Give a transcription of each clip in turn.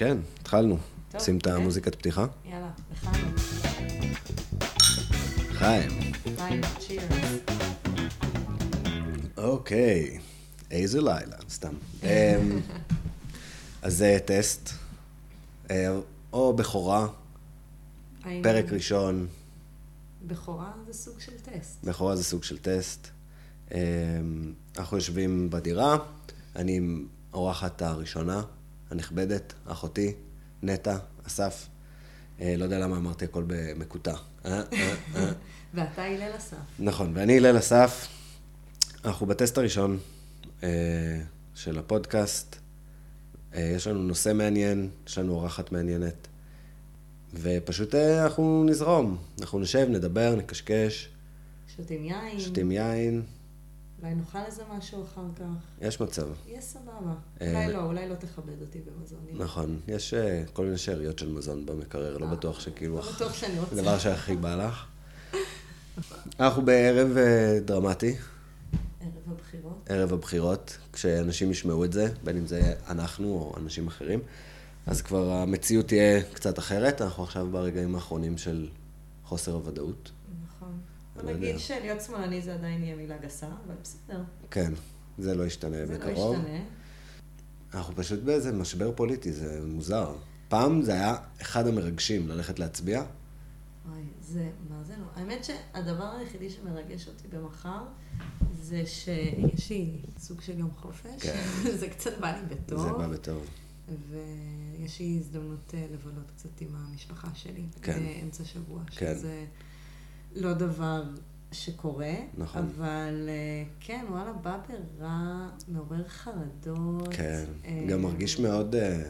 כן, התחלנו. שים את כן. המוזיקת פתיחה. יאללה, לחיים. חיים. חיים, צ'ירס. אוקיי, איזה לילה, סתם. אמ, אז זה טסט, אה, או בכורה, פרק ראשון, בכורה זה סוג של טסט. בכורה זה סוג של טסט. אמ, אנחנו יושבים בדירה, אני עם האורחת הראשונה, הנכבדת, אחותי, נטע, אסף. אה, לא יודע למה אמרתי הכל במקוטע. אה, אה. ואתה הלל אסף. נכון, ואני הלל אסף. אנחנו בטסט הראשון של הפודקאסט. יש לנו נושא מעניין, יש לנו אורחת מעניינת. ופשוט אנחנו נזרום. אנחנו נשב, נדבר, נקשקש, שותים יין. שותים יין, אולי נאכל איזה משהו אחר כך. יש מצב. יהיה סבבה. אה, אולי לא, אולי לא תכבד אותי במזונים. נכון, יש אה, כל מיני שאריות של מזון במקרר, לא אה, בטוח שכאילו... לא בטוח שאני רוצה. הדבר שהכי בא לך. אנחנו בערב דרמטי, ערב הבחירות. ערב הבחירות, כשאנשים ישמעו את זה, בין אם זה אנחנו או אנשים אחרים, אז כבר המציאות תהיה קצת אחרת. אנחנו עכשיו ברגעים האחרונים של חוסר הוודאות. בוא לא. נגיד שלהיות שמאלני זה עדיין יהיה מילה גסה, אבל בסדר. כן, זה לא ישתנה זה לא בקרוב. ישתנה. אנחנו פשוט באיזה משבר פוליטי, זה מוזר. פעם זה היה אחד המרגשים, ללכת להצביע. וואי, זה, מה זה לא? האמת שהדבר היחידי שמרגש אותי במחר, זה שיש לי סוג של יום חופש. כן. זה קצת בא לי בטוב. זה בא בטוב. ויש לי הזדמנות אה, לבלות קצת עם המשפחה שלי. כן. באמצע שבוע. כן. שזה לא דבר שקורה. נכון. אבל אה, כן, וואלה, בא ברע, מעורר חרדות. כן, אה, גם מרגיש מאוד אה,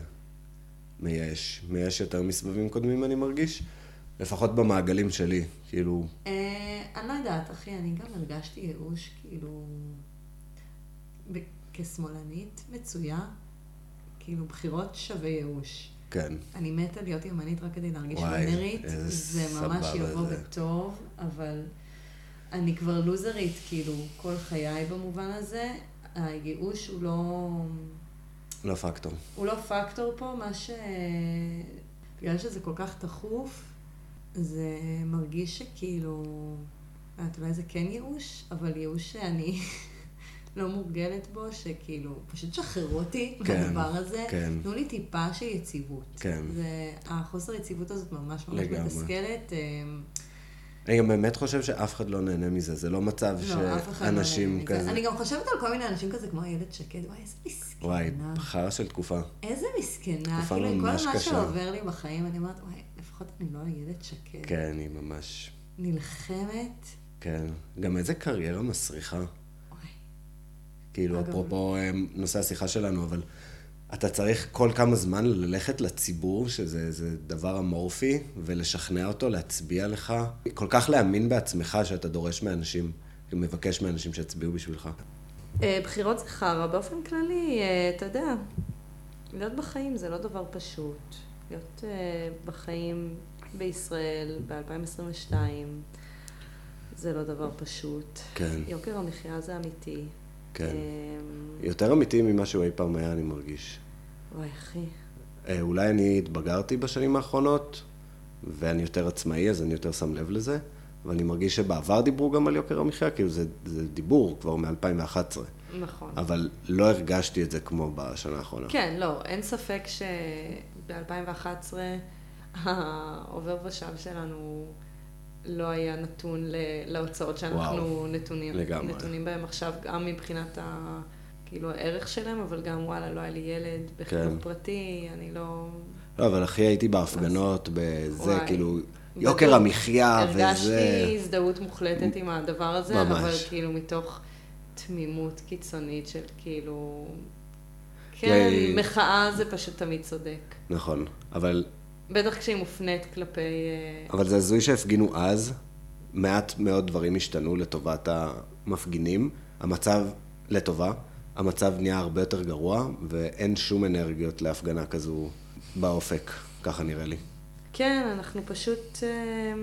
מייאש. מייאש יותר מסבבים קודמים, אני מרגיש. לפחות במעגלים שלי, כאילו, אה, אני לא יודעת, אחי, אני גם הרגשתי ייאוש, כאילו, ב- כשמאלנית מצויה, כאילו, בחירות שווה ייאוש. כן. אני מתה להיות ימנית רק כדי להרגיש מנרית, זה ממש יבוא זה. בטוב, אבל אני כבר לוזרית, כאילו, כל חיי במובן הזה. הייאוש הוא לא... לא פקטור. הוא לא פקטור פה, מה ש... בגלל שזה כל כך תכוף, זה מרגיש שכאילו... לא יודעת, אולי זה כן ייאוש, אבל ייאוש שאני לא מורגלת בו, שכאילו, פשוט שחררו אותי כן, מהדבר הזה. כן. תנו לי טיפה של יציבות. כן. זה, החוסר יציבות הזאת ממש ממש לגמרי. מתסכלת. אמ, אני גם באמת חושב שאף אחד לא נהנה מזה, זה לא מצב לא, לא שאנשים מזה. כזה... אני גם חושבת על כל מיני אנשים כזה כמו איילת שקד, וואי, איזה מסכנה. וואי, חרא של תקופה. איזה מסכנה, תקופה כאילו, עם כל ממש מה. שעובר לי בחיים, אני אומרת, וואי, לפחות אני לא איילת שקד. כן, היא ממש... נלחמת, כן. גם איזה קריירה מסריחה. כאילו, אפרופו אה, נושא השיחה שלנו, אבל אתה צריך כל כמה זמן ללכת לציבור, שזה זה דבר אמורפי, ולשכנע אותו, להצביע לך. כל כך להאמין בעצמך שאתה דורש מאנשים, מבקש מאנשים שיצביעו בשבילך. אה, בחירות זה חרא. באופן כללי, אה, אתה יודע, להיות בחיים זה לא דבר פשוט. להיות בחיים בישראל ב-2022 זה לא דבר פשוט. כן, יוקר המחיה זה אמיתי. כן. אה, יותר אמיתי ממה שהוא אי פעם היה, אני מרגיש. וואי, אחי. אה, אולי אני התבגרתי בשנים האחרונות, ואני יותר עצמאי, אז אני יותר שם לב לזה, ואני מרגיש שבעבר דיברו גם על יוקר המחיה, כאילו זה, זה דיבור כבר מ-2011, נכון. אבל לא הרגשתי את זה כמו בשנה האחרונה. כן, לא, אין ספק שב-2011 העובר ושב שלנו לא היה נתון להוצאות שאנחנו וואו, נתונים, לגמרי. נתונים בהם עכשיו, גם מבחינת ה... כאילו הערך שלהם, אבל גם וואלה, לא היה לי ילד בחינוך כן. פרטי, אני לא... לא, אבל אחי, הייתי בהפגנות, בזה, וואי, כאילו, בדיוק. יוקר המחיה הרגשתי וזה. הזדהות מוחלטת עם הדבר הזה, ממש. אבל כאילו מתוך תמימות קיצונית של כאילו... כן, כי- מחאה זה פשוט תמיד צודק. נכון, אבל, בטח כשהיא מופנית כלפי... אה, אבל זה הזוי שהפגינו אז, מעט מאוד דברים השתנו לטובת המפגינים, המצב לטובה, המצב נהיה הרבה יותר גרוע, ואין שום אנרגיות להפגנה כזו באופק, ככה נראה לי. כן, אנחנו פשוט אה,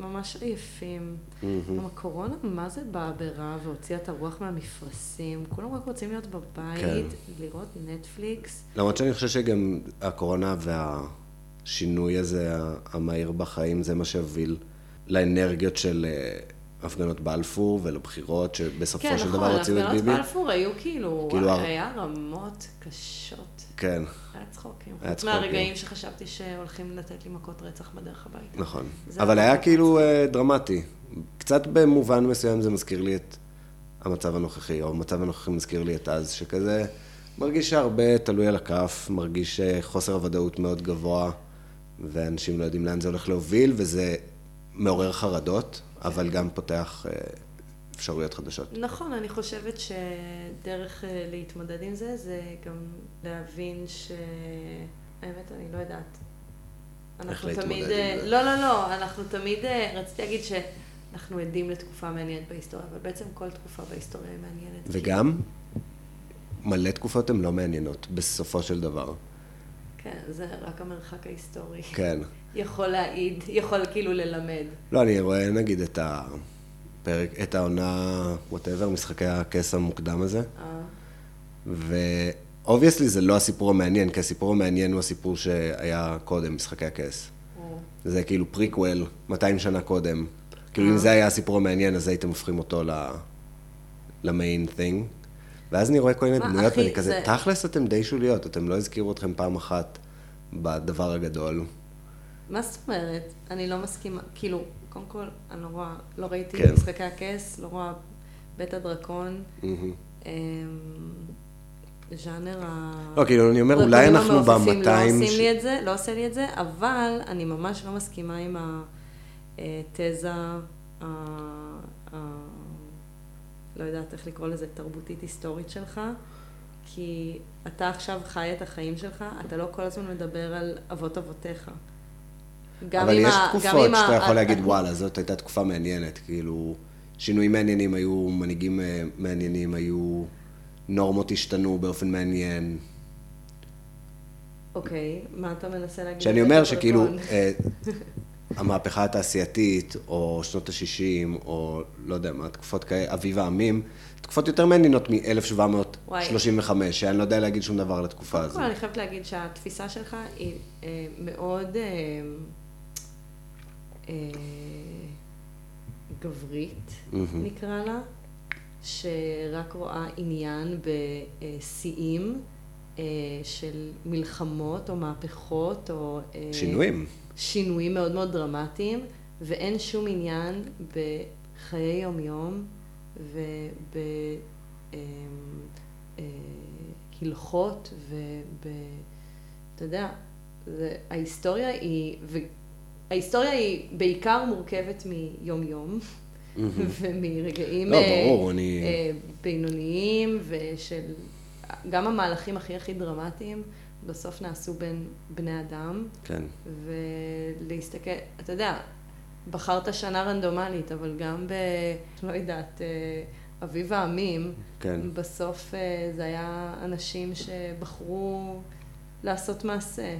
ממש עייפים. מהמם. גם הקורונה, מה זה באה ברע והוציאה את הרוח מהמפרשים? כולם רק רוצים להיות בבית, כן. לראות נטפליקס. למרות שאני חושב שגם הקורונה והשינוי הזה המהיר בחיים, זה מה שהוביל לאנרגיות של אה, הפגנות בלפור ולבחירות, שבסופו כן, של נכון, דבר הוציאו את הפגנות ביבי. בלפור היו כאילו, כאילו, הר- היה רמות קשות. כן, היה צחוקים. היה חוץ צחוקים. מהרגעים שחשבתי שהולכים לתת לי מכות רצח בדרך הביתה. נכון. אבל היה כאילו אה, דרמטי. קצת במובן מסוים זה מזכיר לי את המצב הנוכחי, או המצב הנוכחי מזכיר לי את אז, שכזה מרגיש שהרבה תלוי על הכף, מרגיש אה, חוסר הוודאות מאוד גבוה, ואנשים לא יודעים לאן זה הולך להוביל, וזה מעורר חרדות, אבל גם פותח אה, אפשרויות חדשות. נכון, אני חושבת שדרך אה, להתמודד עם זה, זה גם להבין ש... האמת, אני לא יודעת. אנחנו תמיד... אה? לא, לא, לא, אנחנו תמיד... רציתי להגיד שאנחנו עדים לתקופה מעניינת בהיסטוריה, אבל בעצם כל תקופה בהיסטוריה היא מעניינת. וגם, מלא תקופות הן לא מעניינות, בסופו של דבר. כן, זה רק המרחק ההיסטורי. כן. יכול להעיד, יכול כאילו ללמד. לא, אני רואה נגיד את הפרק, את העונה, whatever, משחקי הכס המוקדם הזה, אה, ו obviously זה לא הסיפור המעניין, כי הסיפור המעניין הוא הסיפור שהיה קודם, משחקי הכס. זה כאילו פריקוול, 200 שנה קודם. כאילו אם זה היה הסיפור המעניין, אז הייתם הופכים אותו ל... ל main thing. ואז אני רואה כל מיני דמויות, ואני כזה, זה- תכלס אתם די שוליות, אתם לא הזכירו אתכם פעם אחת בדבר הגדול. מה זאת אומרת? אני לא מסכימה, כאילו, קודם כל, אני לא רואה, לא ראיתי כן. משחקי הכס, לא רואה בית הדרקון. אמ, ז'אנר ה... לא, כאילו, אני אומר, אולי אנחנו המעופפים לא ב-200... עושים לי את זה, לא עושה לי את זה, אבל אני ממש לא מסכימה עם התזה, ה... ה... לא יודעת איך לקרוא לזה, תרבותית היסטורית שלך, כי אתה עכשיו חי את החיים שלך, אתה לא כל הזמן מדבר על אבות אבותיך. אבל יש ה- תקופות שאתה יכול להגיד, וואלה, זאת הייתה תקופה מעניינת, כאילו, שינויים מעניינים היו, מנהיגים אה, מעניינים היו, נורמות השתנו באופן מעניין. אוקיי, מה אתה מנסה להגיד? שאני אומר שכאילו, הדרקון? אה, המהפכה התעשייתית, או שנות ה-60, או לא יודע מה, תקופות כאלה, אביב העמים, תקופות יותר מעניינות מ-1735, שאני לא יודע להגיד שום דבר על התקופה קודם הזו. כל, אני חייבת להגיד שהתפיסה שלך היא אה, מאוד אה, אה, גברית, מהמם. נקרא לה, שרק רואה עניין בשיאים אה, של מלחמות או מהפכות או... אה, שינויים. שינויים מאוד מאוד דרמטיים, ואין שום עניין בחיי יומיום ובהלכות וב... אתה יודע, זה, ההיסטוריה היא... ו... ההיסטוריה היא בעיקר מורכבת מיום-יום ומרגעים לא, אה, ברור, אני- אה, בינוניים ושל... גם המהלכים הכי הכי דרמטיים בסוף נעשו בין בני אדם. כן. ולהסתכל, אתה יודע, בחרת שנה רנדומלית, אבל גם ב... לא יודעת, אה, אביב העמים, כן. בסוף אה, זה היה אנשים שבחרו לעשות מעשה.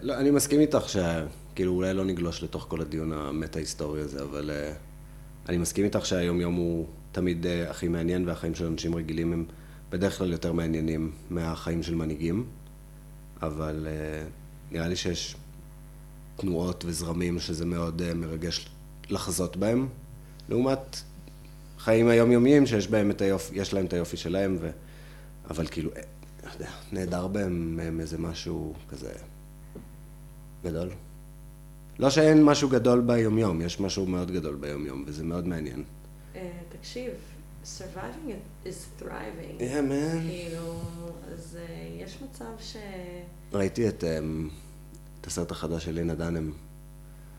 לא, אני מסכים איתך שכאילו אולי לא נגלוש לתוך כל הדיון המטה-היסטורי הזה, אבל uh, אני מסכים איתך שהיום-יום הוא תמיד הכי מעניין, והחיים של אנשים רגילים הם בדרך כלל יותר מעניינים מהחיים של מנהיגים, אבל uh, נראה לי שיש תנועות וזרמים שזה מאוד uh, מרגש לחזות בהם, לעומת חיים היומיומיים שיש בהם את היופי, יש להם את היופי שלהם, ו... אבל כאילו, אה, לא נהדר בהם איזה משהו כזה גדול. לא שאין משהו גדול ביומיום, יש משהו מאוד גדול ביומיום, וזה מאוד מעניין. אה, תקשיב, surviving is thriving. Yeah, man. כאילו, אז אה, יש מצב ש... ראיתי את, אמ, את הסרט החדש של לינה דנם.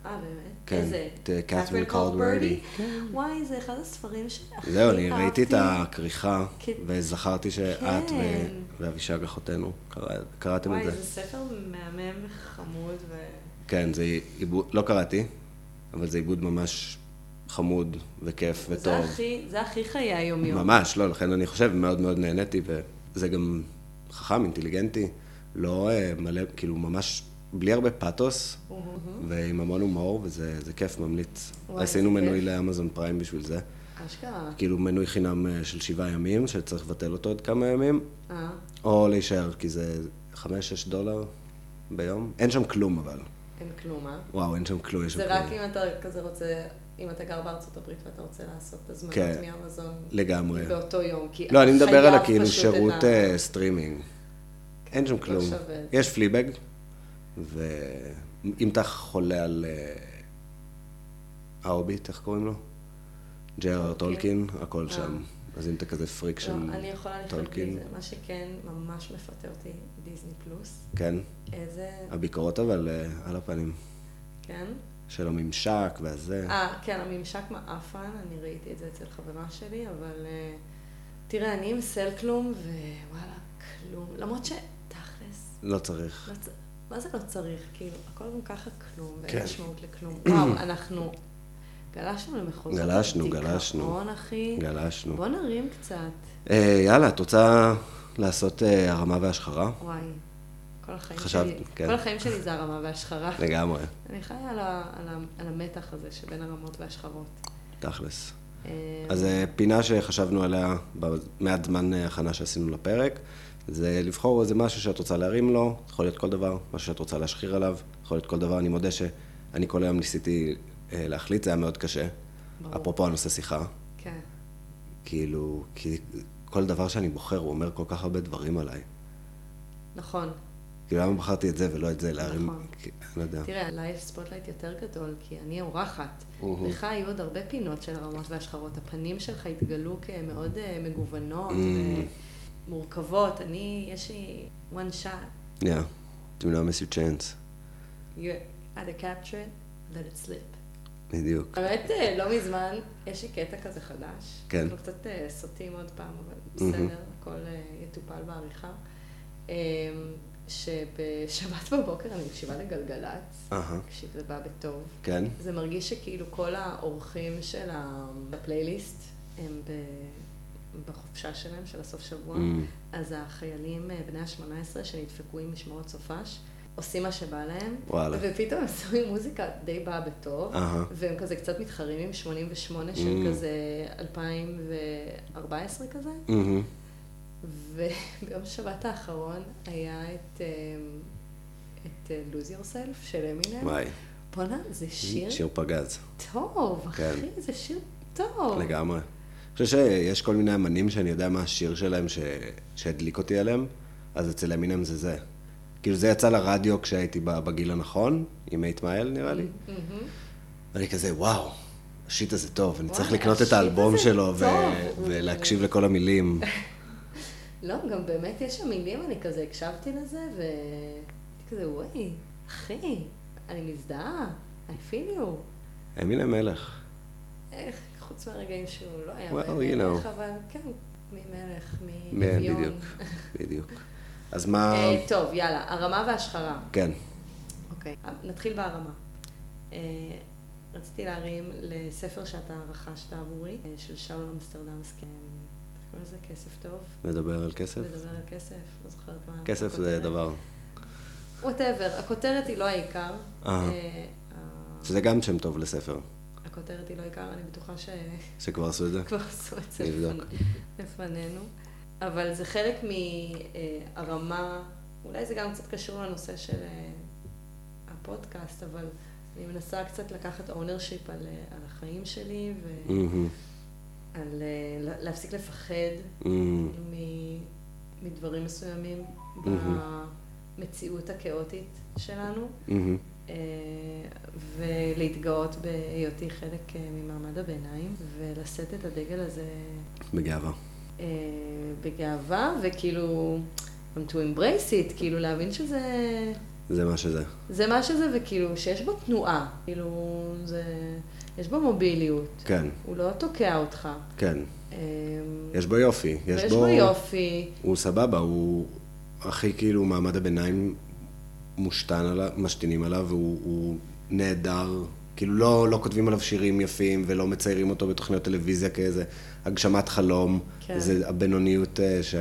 אה, באמת? כן, איזה? את, אה, Called Called Birdie. Birdie? וואי, זה אחד הספרים שהכי זהו, אני ראיתי את אהבתי. הכריכה, כן. וזכרתי שאת כן. ואבישג אחותנו קרא- קראתם את וואי, זה. זה ספר מהמם וחמוד ו... כן, זה עיבוד, לא קראתי, אבל זה עיבוד ממש חמוד וכיף זה וטוב. הכי, זה הכי חיי היומיום. ממש, לא, לכן אני חושב, מאוד מאוד נהניתי, וזה גם חכם, אינטליגנטי, לא אה, מלא, כאילו ממש בלי הרבה פאתוס, ועם המון הומור, וזה זה כיף, ממליץ. וואי, עשינו זה מנוי. לאמזון פריים בשביל זה. אשכרה. כאילו מנוי חינם אה, של שבעה ימים, שצריך לבטל אותו עוד כמה ימים, אה, או להישאר, כי זה חמש-שש דולר ביום. אין שם כלום אבל. אין כלום, אה? וואו, אין שם כלום, יש שם זה כלום. רק אם אתה כזה רוצה, אם אתה גר בארצות הברית ואתה רוצה לעשות הזמנות כן. מאמזון לגמרי. באותו יום. כי לא, אני מדבר על הכאילו פשוט שירות ה- אה, סטרימינג. אין שם כלום. שווה את זה. יש פליבג, ואם אתה חולה על אה, ההוביט, איך קוראים לו? ג'ר טולקין, הכל אה. שם. אז אם אתה כזה פריק של לא, אני יכולה לחיות בלי טולקין, זה. מה שכן ממש מפתה אותי, דיסני פלוס. כן. איזה... הביקורות אבל אה, על הפנים. כן? של הממשק והזה. אה, כן, הממשק מעפן, אני ראיתי את זה אצל חברה שלי, אבל אה, תראה, אני עם סלקלום, ווואלה, כלום. למרות שתכלס, לא צריך. לא צ... מה זה לא צריך? כאילו, הכל גם ככה כלום, ואין כן. משמעות לכלום. וואו, אנחנו גלשנו למחוזות גלשנו, גלשנו. אחי. גלשנו. בוא נרים קצת. אה, יאללה, את רוצה לעשות אה, הרמה והשחרה? וואי, כל החיים חשבת, שלי, כן. כל החיים שלי זה הרמה והשחרה. לגמרי, אני חיה על, ה, על, ה, על המתח הזה שבין הרמות והשחרות. תכלס. אה, אז אה, פינה שחשבנו עליה במעט זמן אה, הכנה שעשינו לפרק, זה לבחור איזה משהו שאת רוצה להרים לו, יכול להיות כל דבר, משהו שאת רוצה להשחיר עליו, יכול להיות כל דבר. אני מודה שאני כל היום ניסיתי אה, להחליט, זה היה מאוד קשה. ברור. אפרופו הנושא שיחה, כן. כאילו, כי כל דבר שאני בוחר, הוא אומר כל כך הרבה דברים עליי. נכון. כאילו, למה בחרתי את זה ולא את זה, להרים... נכון. לא יודע. תראה, עליי יש spotlight יותר גדול, כי אני אורחת. לך היו עוד הרבה פינות של הרמות והשחרות. הפנים שלך התגלו כמאוד אה, מגוונות ממ. ומורכבות. אני, יש לי one shot. Yeah, do not miss your chance. You either capture it, let it slip. בדיוק. האמת, אה, לא מזמן, יש לי קטע כזה חדש. כן. אנחנו קצת אה, סוטים עוד פעם, אבל מהמם. בסדר, הכל יטופל בעריכה. שבשבת בבוקר אני מקשיבה לגלגלצ, תקשיב, זה בא בטוב. כן? זה מרגיש שכאילו כל האורחים של הפלייליסט הם ב- בחופשה שלהם, של הסוף שבוע. Mm. אז החיילים אה, בני ה-18 שנדפקו עם משמרות סופש, עושים מה שבא להם. וואלה. ופתאום הם שמים מוזיקה די באה בטוב, אהה. והם כזה קצת מתחרים עם 88 של Mm. כזה 2014 כזה. מהמם. וביום שבת האחרון היה את, אה, את אה, Lose Yourself של אמינם. וואי, בואנה, זה שיר שיר פגז. טוב, כן. אחי, זה שיר טוב. לגמרי. אני חושב שיש כל מיני אמנים שאני יודע מה השיר שלהם ש... שהדליק אותי עליהם, אז אצל אמינם זה זה. כאילו זה יצא לרדיו כשהייתי בגיל הנכון, עם 8 מייל נראה לי. מהמם. ואני כזה, וואו, השיט הזה טוב, אני צריך לקנות את האלבום שלו ו... ולהקשיב לכל המילים. לא, גם באמת יש שם מילים, אני כזה הקשבתי לזה, והייתי כזה, וואי, אחי, אני מזדהה, I feel you. אמינם מלך. איך, חוץ מהרגעים שהוא לא היה Well, מלך, you know. אבל כן, ממלך, מ- מאביון. בדיוק, בדיוק. אז מה... אה, טוב, יאללה, הרמה והשחרה. כן, אוקיי, נתחיל בהרמה. אה, רציתי להרים לספר שאתה רכשת עבורי, אה, של שאול אמסטרדמסקי. לזה? כסף טוב? נדבר על כסף? לדבר על כסף? לא זוכרת מה. כסף זה. דבר. whatever, הכותרת היא לא העיקר. אה. אה, שזה גם שם טוב לספר, הכותרת היא לא העיקר, אני בטוחה שכבר שכבר עשו את זה. עשו את זה נבדוק. לפנ- לפנינו. אבל זה חלק מהרמה, אולי זה גם קצת קשור לנושא של אה, הפודקאסט, אבל אני מנסה קצת לקחת ownership על, אה, על החיים שלי ועל מהמם, אה, לה- להפסיק לפחד מ- מדברים מסוימים מהמם. במציאות הכאוטית שלנו. מהמם. אה, ולהתגאות בהיותי חלק אה, ממעמד הביניים, ולשאת את הדגל הזה בגאווה. אה, בגאווה, וכאילו, גם to embrace it, כאילו להבין שזה, זה מה שזה. זה מה שזה, וכאילו, שיש בו תנועה, כאילו, זה, יש בו מוביליות, כן, הוא לא תוקע אותך. כן. אה, יש בו יופי. יש ויש בו... בו יופי, הוא סבבה, הוא הכי כאילו מעמד הביניים מושתן עליו, משתינים עליו, והוא הוא נהדר. כאילו לא, לא כותבים עליו שירים יפים ולא מציירים אותו בתוכניות טלוויזיה כאיזה הגשמת חלום. כן. זה הבינוניות אה, ש...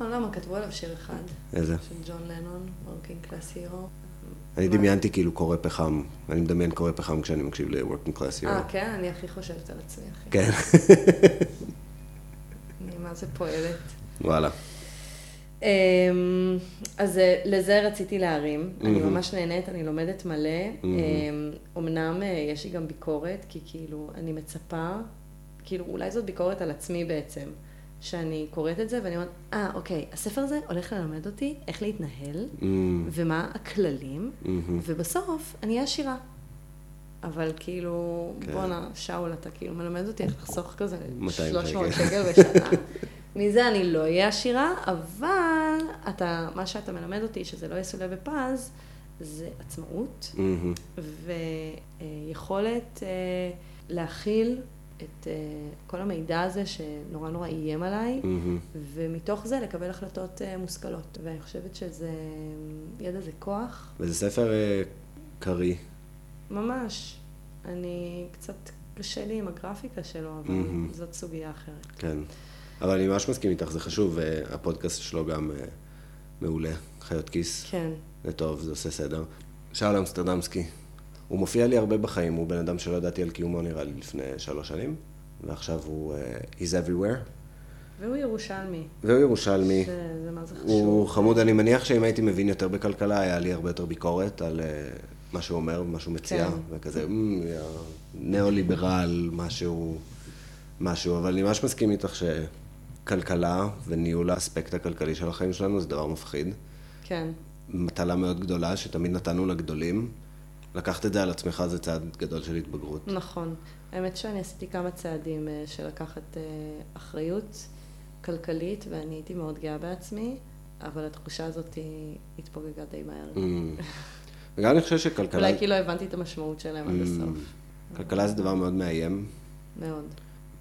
לא, למה, כתבו עליו שיר אחד, איזה? של ג'ון לנון, Working Class Hero. אני דמיינתי כאילו קורא פחם, אני מדמיין קורא פחם כשאני מקשיב ל-working class אה, hero. כן? אני הכי חושבת על עצמי, אחי. כן, אני מה זה פועלת. וואלה. אמ, אז אה, לזה רציתי להרים. אני. ממש נהנית, אני לומדת מלא. אמ, אמנם אה, יש לי גם ביקורת, כי כאילו, אני מצפה, כאילו, אולי זאת ביקורת על עצמי בעצם, שאני קוראת את זה ואני אומרת, אה, אוקיי, הספר הזה הולך ללמד אותי איך להתנהל, אמ, ומה הכללים, מהמם. ובסוף אני אהיה עשירה. אבל כאילו, כן. בואנה, שאול, אתה כאילו מלמד אותי איך לחסוך כזה 200 300 שקל. בשנה. מזה אני לא אהיה עשירה, אבל אתה, מה שאתה מלמד אותי, שזה לא יסולא בפז, זה עצמאות מהמם. ויכולת אה, להכיל את אה, כל המידע הזה שנורא נורא איים עליי, מהמם. ומתוך זה לקבל החלטות אה, מושכלות. ואני חושבת שזה, ידע זה כוח, וזה ספר אה, קריא. ממש. אני, קצת קשה לי עם הגרפיקה שלו, אבל מהמם. זאת סוגיה אחרת. כן. אבל אני ממש מסכים איתך, זה חשוב, אה, הפודקאסט שלו גם אה, מעולה, חיות כיס, כן. זה טוב, זה עושה סדר. שאול אמסטרדמסקי, הוא מופיע לי הרבה בחיים, הוא בן אדם שלא ידעתי על קיומו נראה לי לפני שלוש שנים, ועכשיו הוא, אה, he's everywhere, והוא ירושלמי. והוא ירושלמי. זה, זה מה זה חשוב. הוא חמוד, אני מניח שאם הייתי מבין יותר בכלכלה, היה לי הרבה יותר ביקורת על אה, מה שהוא אומר, מה שהוא מציע, כן. וכזה, "מ, יא, ניאו-ליברל, משהו, משהו, אבל אני ממש מסכים איתך שכלכלה וניהול האספקט הכלכלי של החיים שלנו זה דבר מפחיד. כן. מטלה מאוד גדולה, שתמיד נתנו לגדולים. לקחת את זה על עצמך זה צעד גדול של התבגרות. נכון. האמת שאני עשיתי כמה צעדים אה, של לקחת אה, אחריות כלכלית, ואני הייתי מאוד גאה בעצמי, אבל התחושה הזאת התפוגגה די מהר. Mm. וגם אני חושב שכלכלה... אולי כי לא הבנתי את המשמעות שלהם עד Mm. הסוף. כלכלה זה דבר מאוד מאיים מאוד.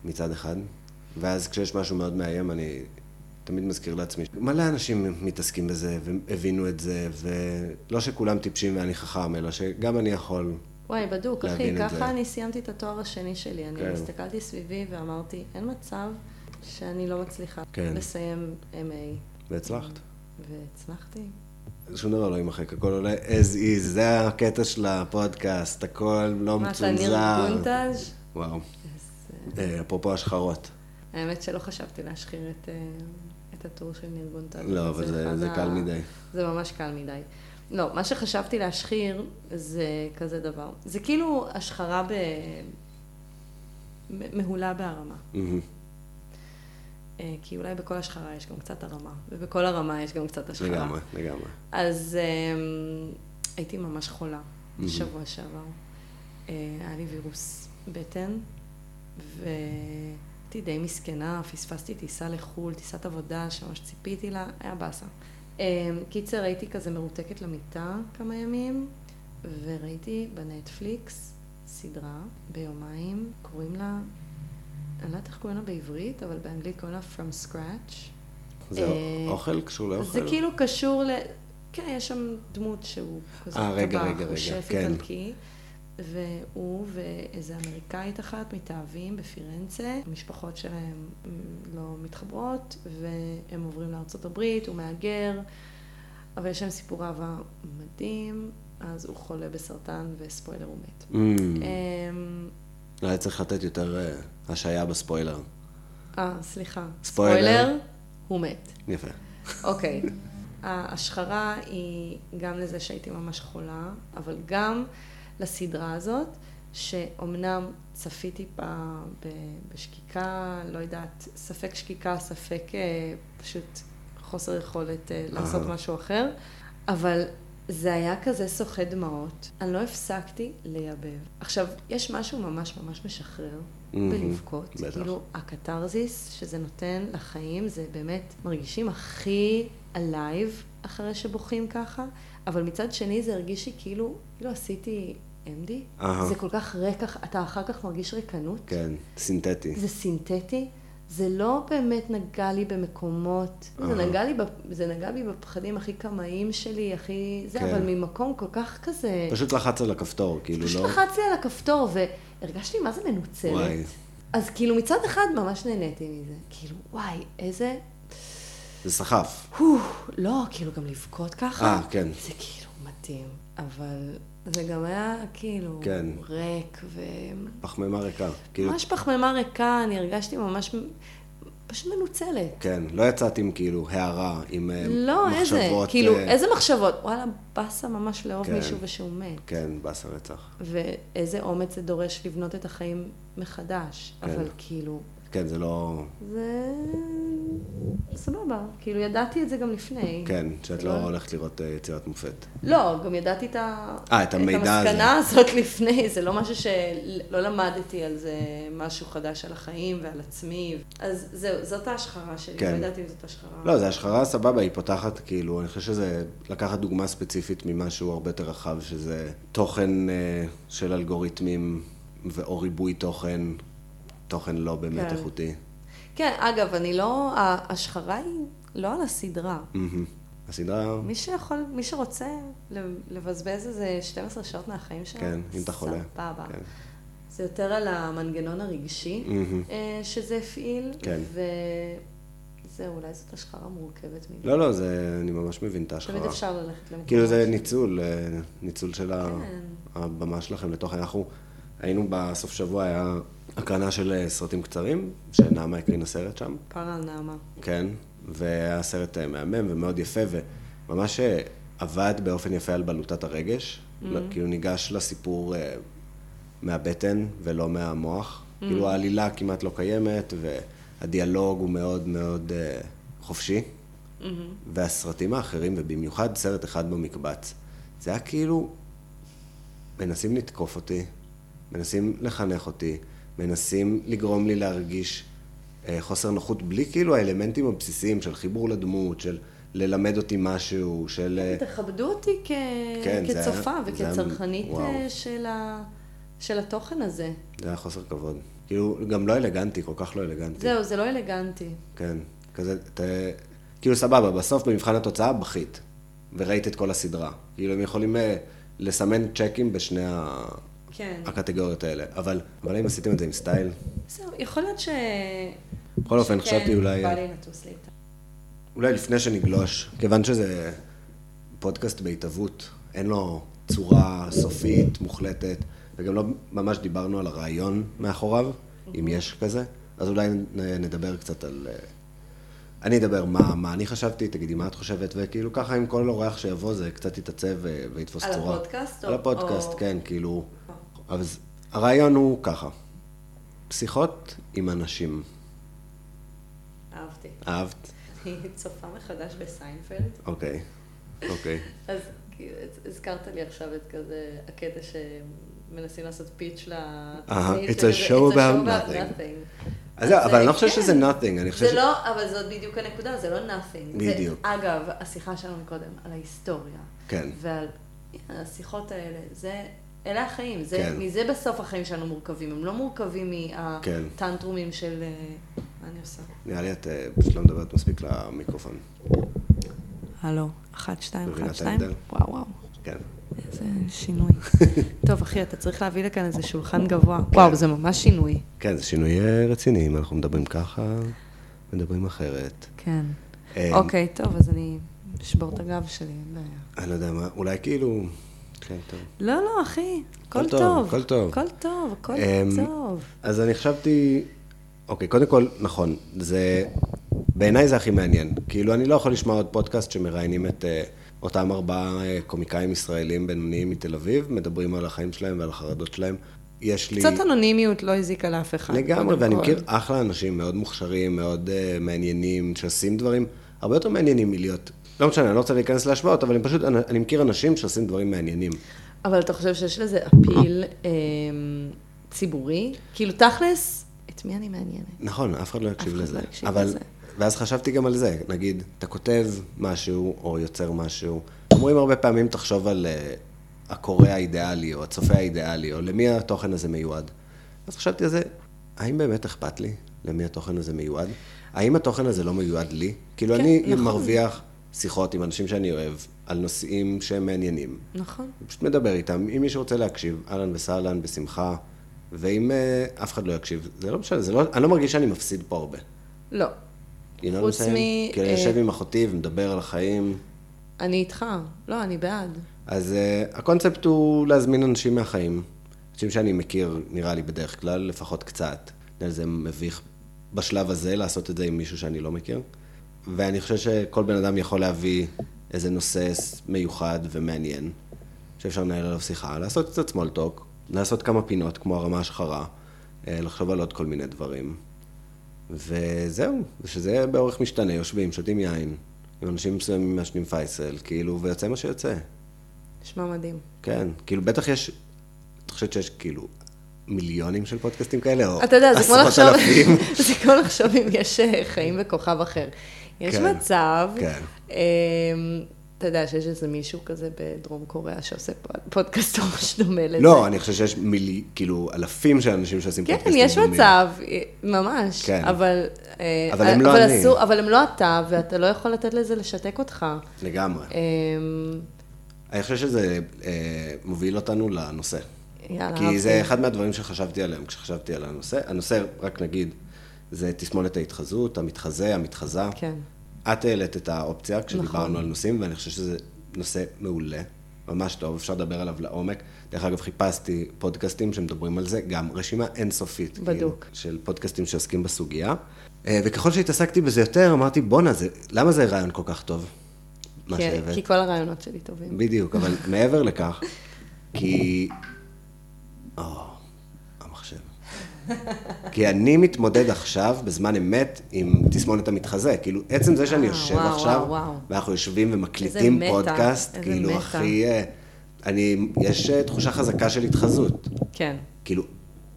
מצד אחד, ואז כשיש משהו מאוד מאיים, אני תמיד מזכיר לעצמי, מלא אנשים מתעסקים בזה, והבינו את זה, ולא שכולם טיפשים ואני חכם, אלא שגם אני יכול. וואי, בדוק, אחי, את זה. ככה אני סיימתי את התואר השני שלי. אני כן. הסתכלתי סביבי ואמרתי, אין מצב שאני לא מצליחה כן. לסיים MA. והצלחת. והצלחתי. שום דבר לא יימחק, הכל עולה as is, זה הקטע של הפודקאסט, הכל לא מה, אתה ניר מצונזר. גונטאז'? וואו. אה, אה, אפרופו השחרות. האמת שלא חשבתי להשחיר את, אה, את הטור של ניר גונטז'. לא, אבל זה, זה ה- קל מדי. זה ממש קל מדי. לא, מה שחשבתי להשחיר זה כזה דבר. זה כאילו השחרה ב... מהולה בהרמה. אה, כי אולי בכל השחרה יש גם קצת הרמה, ובכל הרמה יש גם קצת השחרה. לגמרי, לגמרי. אז אה, הייתי ממש חולה. בשבוע שעבר. אה, היה לי וירוס בטן, והייתי די מסכנה, פספסתי טיסה לחו"ל, טיסת עבודה שממש ציפיתי לה, היה באסה. אה, קיצר, הייתי כזה מרותקת למיטה כמה ימים, וראיתי בנטפליקס סדרה ביומיים, קוראים לה, אני לא יודעת איך קוראים לה בעברית, אבל באנגלית קוראים לה From Scratch. זה אה, אוכל קשור לאוכל? זה כאילו קשור ל... כן, יש שם דמות שהוא כזה אה, טבח, הוא שף כן. איטלקי, והוא ואיזה אמריקאית אחת מתאהבים בפירנצה, המשפחות שלהם לא מתחברות, והם עוברים הברית, הוא מהגר, אבל יש להם סיפור אהבה מדהים, אז הוא חולה בסרטן, וספוילר, הוא מת. Mm. אמ, לא, היה צריך לתת יותר אה, השעיה בספוילר. אה, סליחה. ספוילר. הוא מת. יפה. אוקיי. ההשחרה היא גם לזה שהייתי ממש חולה, אבל גם לסדרה הזאת, שאומנם צפיתי בה בשקיקה, לא יודעת, ספק שקיקה, ספק אה, פשוט חוסר יכולת אה, לעשות אהה. משהו אחר, אבל זה היה כזה שוחה דמעות. אני לא הפסקתי לייבב. עכשיו, יש משהו ממש ממש משחרר בלבכות. בטח. כאילו, הקתרזיס שזה נותן לחיים, זה באמת מרגישים הכי alive אחרי שבוכים ככה, אבל מצד שני זה הרגיש לי כאילו, כאילו עשיתי MD. אהה. זה כל כך ריק, אתה אחר כך מרגיש ריקנות. כן, סינתטי. זה סינתטי. זה לא באמת נגע לי במקומות, זה אהה. נגע, לי, זה נגע בי בפחדים הכי קמאיים שלי, הכי... זה, כן. אבל ממקום כל כך כזה... פשוט לחץ על הכפתור, כאילו פשוט לא... לחץ לי על הכפתור, והרגשתי מה זה מנוצלת. וואי. אז כאילו מצד אחד ממש נהניתי מזה. כאילו, וואי, איזה... זה סחף. לא, כאילו גם לבכות ככה. אה, כן. זה כאילו מדהים, אבל זה גם היה כאילו כן. ריק ו... פחמימה ריקה. כאילו, ממש פחמימה ריקה, אני הרגשתי ממש פשוט מנוצלת. כן, לא יצאת עם כאילו הערה, עם אה, לא, מחשבות. איזה, כאילו, אה, איזה מחשבות? וואלה, באסה ממש לאהוב כן. מישהו ושהוא מת. כן, באסה רצח. ואיזה אומץ זה דורש לבנות את החיים מחדש. כן. אבל כאילו, כן, זה לא... זה סבבה. כאילו, ידעתי את זה גם לפני. כן, שאת לא הולכת לראות אה, יצירת מופת. לא, גם ידעתי את, ה... אה, את המידע הזה. המסקנה הזאת לפני, זה לא משהו שלא למדתי על זה משהו חדש על החיים ועל עצמי. אז זהו, זאת ההשחרה שלי, כן. לא ידעתי אם זאת השחרה. לא, זה השחרה סבבה, היא פותחת, כאילו, אני חושב שזה לקחת דוגמה ספציפית ממשהו הרבה יותר רחב, שזה תוכן אה, של אלגוריתמים ו- או ריבוי תוכן, תוכן לא באמת כן. איכותי. כן, אגב, אני לא, ההשחרה היא לא על הסדרה. הסדרה, מי שיכול, מי שרוצה לבזבז איזה 12 שעות מהחיים שלו, כן, אם אתה חולה. סבבה. כן. זה יותר על המנגנון הרגשי. אה, שזה הפעיל, כן. וזהו, אולי זאת השחרה מורכבת מדי. לא, לא, זה, אני ממש מבין את תמיד ההשחרה. אפשר ללכת למקומות. כאילו זה ניצול, אה, ניצול של כן. הבמה שלכם לתוכן. אנחנו היינו בסוף שבוע, היה הקרנה של אה, סרטים קצרים, שנעמה הקרינה סרט שם, פרה על נעמה. כן, והיה סרט אה, מהמם ומאוד יפה, וממש אה, עבד באופן יפה על בלוטת הרגש, Mm-hmm. כאילו ניגש לסיפור מהבטן ולא מהמוח, Mm-hmm. כאילו העלילה כמעט לא קיימת, והדיאלוג הוא מאוד מאוד חופשי. Mm-hmm. והסרטים האחרים, ובמיוחד סרט אחד במקבץ, זה היה כאילו, מנסים לתקוף אותי, מנסים לחנך אותי, מנסים לגרום לי להרגיש אה, חוסר נוחות, בלי כאילו האלמנטים הבסיסיים של חיבור לדמות, של ללמד אותי משהו, של... אה, תכבדו אותי כ... כן, היה- כצופה היה- וכצרכנית וואו. אה, של, ה... של התוכן הזה. זה היה חוסר כבוד. כאילו, גם לא אלגנטי, כל כך לא אלגנטי. זהו, זה לא אלגנטי. כן, כזה, ת... כאילו סבבה, בסוף במבחן התוצאה בכית, וראית את כל הסדרה. כאילו, הם יכולים לסמן צ'קים בשני ה... כן. הקטגוריות האלה. אבל, אבל אם עשיתם את זה עם סטייל, זהו, יכול להיות ש... בכל אופן, חשבתי אולי... שכן, בא לי לטוס לי איתה. אולי לפני שנגלוש, כיוון שזה פודקאסט בהתהוות, אין לו צורה סופית, מוחלטת, וגם לא ממש דיברנו על הרעיון מאחוריו, אם יש כזה, אז אולי נדבר קצת על... אה, אני אדבר מה, מה אני חשבתי, תגידי מה את חושבת, וכאילו ככה עם כל אורח שיבוא זה קצת יתעצב ו- ויתפוס על צורה. הפודקאסט? על הפודקאסט, או- כן, כאילו... אז הרעיון הוא ככה, שיחות עם אנשים. אהבתי. אהבת? אני צופה מחדש בסיינפלד, אוקיי, אוקיי. אז הזכרת לי עכשיו את כזה, הקטע שמנסים לעשות פיץ' לתוכנית it's a show about nothing. אז זהו, אבל אני לא חושב כן. שזה nothing, אני חושב זה ש... לא, אבל זאת בדיוק הנקודה, זה לא nothing. בדיוק. זה, אגב, השיחה שלנו מקודם, על ההיסטוריה. כן. ועל השיחות האלה, זה, אלה החיים, זה, כן. מזה בסוף החיים שלנו מורכבים, הם לא מורכבים כן. מהטנטרומים של... אה, מה אני עושה? נראה לי את אה, פשוט לא מדברת מספיק למיקרופון. הלו, אחת, שתיים, אחת, שתיים. וואו, וואו. כן. איזה שינוי. טוב, אחי, אתה צריך להביא לכאן איזה שולחן גבוה. וואו, זה ממש שינוי. כן, זה שינוי אה, רציני, אם אנחנו מדברים ככה, מדברים אחרת. כן. אה, אוקיי, טוב, אז אני אשבור את הגב שלי, אין בעיה. אני לא יודע מה, אולי כאילו... כן, טוב. לא, לא, אחי, הכל הכל טוב. הכל טוב. הכל טוב, הכל אמ, טוב. אז אני חשבתי, אוקיי, קודם כל, נכון, זה, בעיניי זה הכי מעניין. כאילו, אני לא יכול לשמוע עוד פודקאסט שמראיינים את אה, אותם ארבעה אה, קומיקאים ישראלים בינוניים מתל אביב, מדברים על החיים שלהם ועל החרדות שלהם. יש לי... קצת אנונימיות לא הזיקה לאף אחד. לגמרי, ואני כל. מכיר אחלה אנשים מאוד מוכשרים, מאוד uh, מעניינים, שעושים דברים הרבה יותר מעניינים מלהיות... לא משנה, אני לא רוצה להיכנס להשוואות, אבל אני פשוט, אני, מכיר אנשים שעושים דברים מעניינים. אבל אתה חושב שיש לזה אפיל אמ, ציבורי? כאילו, תכלס, את מי אני מעניינת? נכון, אף אחד לא יקשיב לזה. לא אבל. ואז חשבתי גם על זה, נגיד, אתה כותב משהו או יוצר משהו, אומרים הרבה פעמים, תחשוב על uh, הקורא האידיאלי, או הצופה האידיאלי, או למי התוכן הזה מיועד. אז חשבתי על זה, האם באמת אכפת לי למי התוכן הזה מיועד? האם התוכן הזה לא מיועד לי? כאילו, כן, אני נכון. מרוויח שיחות עם אנשים שאני אוהב, על נושאים שהם מעניינים. נכון. פשוט מדבר איתם, אם מישהו רוצה להקשיב, אהלן וסהלן, בשמחה, ואם uh, אף אחד לא יקשיב, זה לא משנה, זה לא, אני לא מרגיש שאני מפסיד פה הרבה. לא. I'm saying? מ- כאילו, אני אה, יושב עם אחותי ומדבר על החיים. אני איתך. לא, אני בעד. אז uh, הקונספט הוא להזמין אנשים מהחיים. אנשים שאני מכיר, נראה לי בדרך כלל, לפחות קצת. זה מביך בשלב הזה לעשות את זה עם מישהו שאני לא מכיר. ואני חושב שכל בן אדם יכול להביא איזה נושא מיוחד ומעניין, שאפשר לנהל עליו שיחה, לעשות קצת small talk, לעשות כמה פינות, כמו הרמה השחרה, אה, לחשוב על עוד כל מיני דברים. וזהו, יהיה באורך משתנה, יושבים, שותים יין, עם אנשים מסוימים מעשנים פייסל, כאילו, ויוצא מה שיוצא. נשמע מדהים. כן, כאילו, בטח יש, את חושבת שיש כאילו מיליונים של פודקאסטים כאלה, או אתה יודע, זה כמו עשרות לחשוב, אלפים? זה כמו לחשוב אם יש אה, חיים בכוכב אחר. יש כן, מצב, כן. אמ, אתה יודע שיש איזה מישהו כזה בדרום קוריאה שעושה פוד- פודקאסט ממש דומה לזה. לא, אני חושב שיש מילי, כאילו, אלפים של אנשים שעושים כן, פודקאסטים. יש דומים. מצב, אה, ממש. כן. אבל... אה, אבל הם לא אני. אבל הם לא אתה, ואתה לא יכול לתת לזה לשתק אותך. לגמרי. אמ, אני חושב שזה מוביל אותנו לנושא. יאללה, כי אהבתי. זה אחד מהדברים שחשבתי עליהם כשחשבתי על הנושא. הנושא, רק נגיד, זה תסמונת ההתחזות, המתחזה, המתחזה. כן. את העלית את האופציה כשדיברנו נכון. על נושאים, ואני חושב שזה נושא מעולה, ממש טוב, אפשר לדבר עליו לעומק. דרך אגב, חיפשתי פודקאסטים שמדברים על זה, גם רשימה אינסופית. כאילו, בדוק. של פודקאסטים שעוסקים בסוגיה. אה, וככל שהתעסקתי בזה יותר, אמרתי, בואנה, למה זה רעיון כל כך טוב? מה שהבאת? כי כל הרעיונות שלי טובים. בדיוק, אבל מעבר לכך, כי... או, המחשב. כי אני מתמודד עכשיו, בזמן אמת, עם תסמונת המתחזה. כאילו, עצם זה שאני אה, יושב וואו, עכשיו, וואו, וואו. ואנחנו יושבים ומקליטים איזה פודקאסט, איזה כאילו, meta. הכי... אה, אני... יש אה, תחושה חזקה של התחזות. כן. כאילו,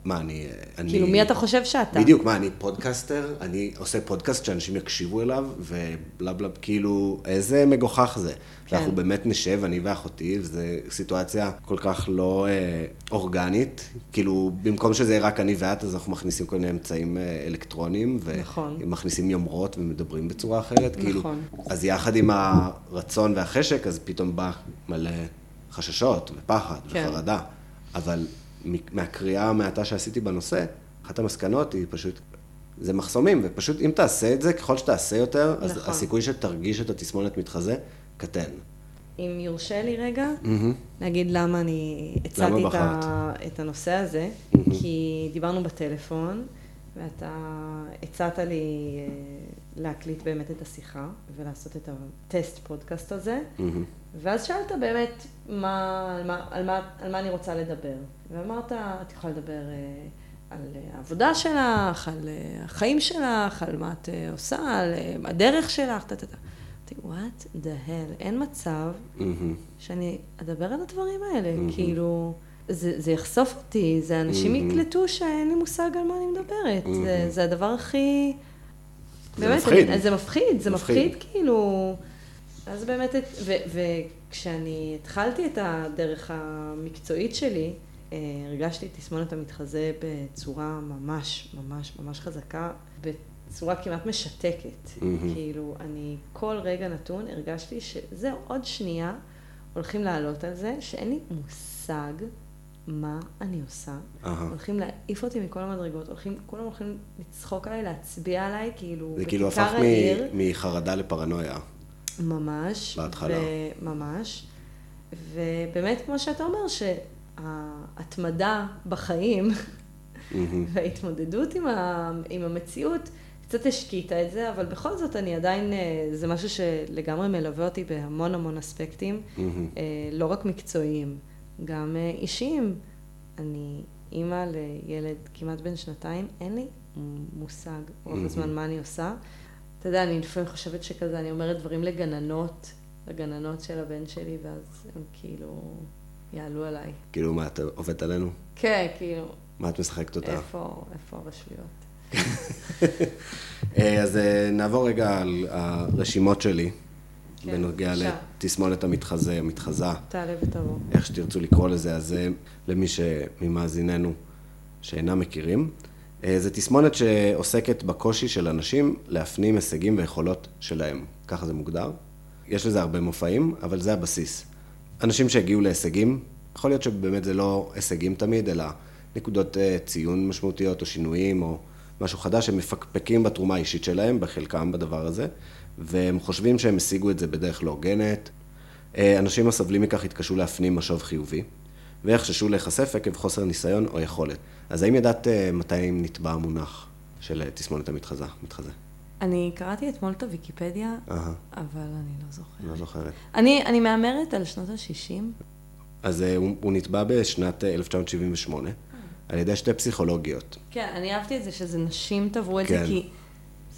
מה, אני... אני... כאילו, מי אתה חושב שאתה? בדיוק, מה, אני פודקאסטר? אני עושה פודקאסט שאנשים יקשיבו אליו, ובלה בלה, כאילו, איזה מגוחך זה. כן. אנחנו באמת נשב, אני ואחותי, וזו סיטואציה כל כך לא אה, אורגנית. כאילו, במקום שזה יהיה רק אני ואת, אז אנחנו מכניסים כל מיני אמצעים אה, אלקטרוניים, נכון. ומכניסים יומרות ומדברים בצורה אחרת. כאילו, נכון. אז יחד עם הרצון והחשק, אז פתאום בא מלא חששות ופחד כן. וחרדה. אבל מהקריאה המעטה שעשיתי בנושא, אחת המסקנות היא פשוט, זה מחסומים, ופשוט אם תעשה את זה, ככל שתעשה יותר, אז נכון. הסיכוי שתרגיש את התסמונת מתחזה, קטן. אם יורשה לי רגע, להגיד למה אני הצעתי למה את? ה... את הנושא הזה, כי דיברנו בטלפון, ואתה הצעת לי אה, להקליט באמת את השיחה, ולעשות את הטסט פודקאסט הזה, ואז שאלת באמת מה, על, מה, על, מה, על מה אני רוצה לדבר. ואמרת, את יכולה לדבר אה, על העבודה שלך, על אה, החיים שלך, על מה את עושה, על הדרך שלך, טה-טה-טה. אמרתי, what the hell, אין מצב שאני אדבר על הדברים האלה, כאילו, זה, זה יחשוף אותי, זה אנשים יקלטו שאין לי מושג על מה אני מדברת, זה, זה הדבר הכי... זה באמת, מפחיד. אני, זה מפחיד, זה מפחיד. מפחיד, כאילו... אז באמת, ו- וכשאני התחלתי את הדרך המקצועית שלי, אה, הרגשתי תסמונת המתחזה בצורה ממש, ממש, ממש חזקה, בצורה כמעט משתקת. מהמם. כאילו, אני כל רגע נתון הרגשתי שזהו, עוד שנייה הולכים לעלות על זה, שאין לי מושג מה אני עושה. אהה. הולכים להעיף אותי מכל המדרגות, הולכים, כולם הולכים לצחוק עליי, להצביע עליי, כאילו, זה כאילו הפך מ- העיר. מחרדה לפרנויה. ממש. בהתחלה. ו- ממש. ובאמת, כמו שאתה אומר, שההתמדה בחיים וההתמודדות עם, ה- עם המציאות קצת השקיטה את זה, אבל בכל זאת אני עדיין, אה, זה משהו שלגמרי מלווה אותי בהמון המון אספקטים, מהמם. אה, לא רק מקצועיים, גם אה, אישיים. אני אימא לילד כמעט בן שנתיים, אין לי מושג רוב הזמן מה אני עושה. אתה יודע, אני לפעמים חושבת שכזה, אני אומרת דברים לגננות, לגננות של הבן שלי, ואז הם כאילו יעלו עליי. כאילו, מה, את עובדת עלינו? כן, כאילו, מה את משחקת אותה? איפה, איפה הרשויות? אה, אז אה, נעבור רגע על הרשימות שלי, כן, בנוגע. לתסמונת המתחזה, המתחזה, תעלה ותבוא. איך שתרצו לקרוא לזה, אז זה למי שממאזיננו שאינם מכירים. אה, זו תסמונת שעוסקת בקושי של אנשים להפנים הישגים ויכולות שלהם, ככה זה מוגדר. יש לזה הרבה מופעים, אבל זה הבסיס. אנשים שהגיעו להישגים, יכול להיות שבאמת זה לא הישגים תמיד, אלא נקודות ציון משמעותיות או שינויים או משהו חדש, הם מפקפקים בתרומה האישית שלהם, בחלקם בדבר הזה, והם חושבים שהם השיגו את זה בדרך לא הוגנת. אה, אנשים הסובלים מכך יתקשו להפנים משוב חיובי, ויחששו להיחשף עקב חוסר ניסיון או יכולת. אז האם ידעת אה, מתי נתבע המונח של אה, תסמונת המתחזה? מתחזה? אני קראתי אתמול את הוויקיפדיה, אהה, אבל אני לא זוכרת. לא זוכרת. אני, אני מהמרת על שנות ה-60. אז הוא, הוא נתבע בשנת אה, 1978 על ידי שתי פסיכולוגיות. כן, אני אהבתי את זה שזה נשים תבעו את כן. זה, כי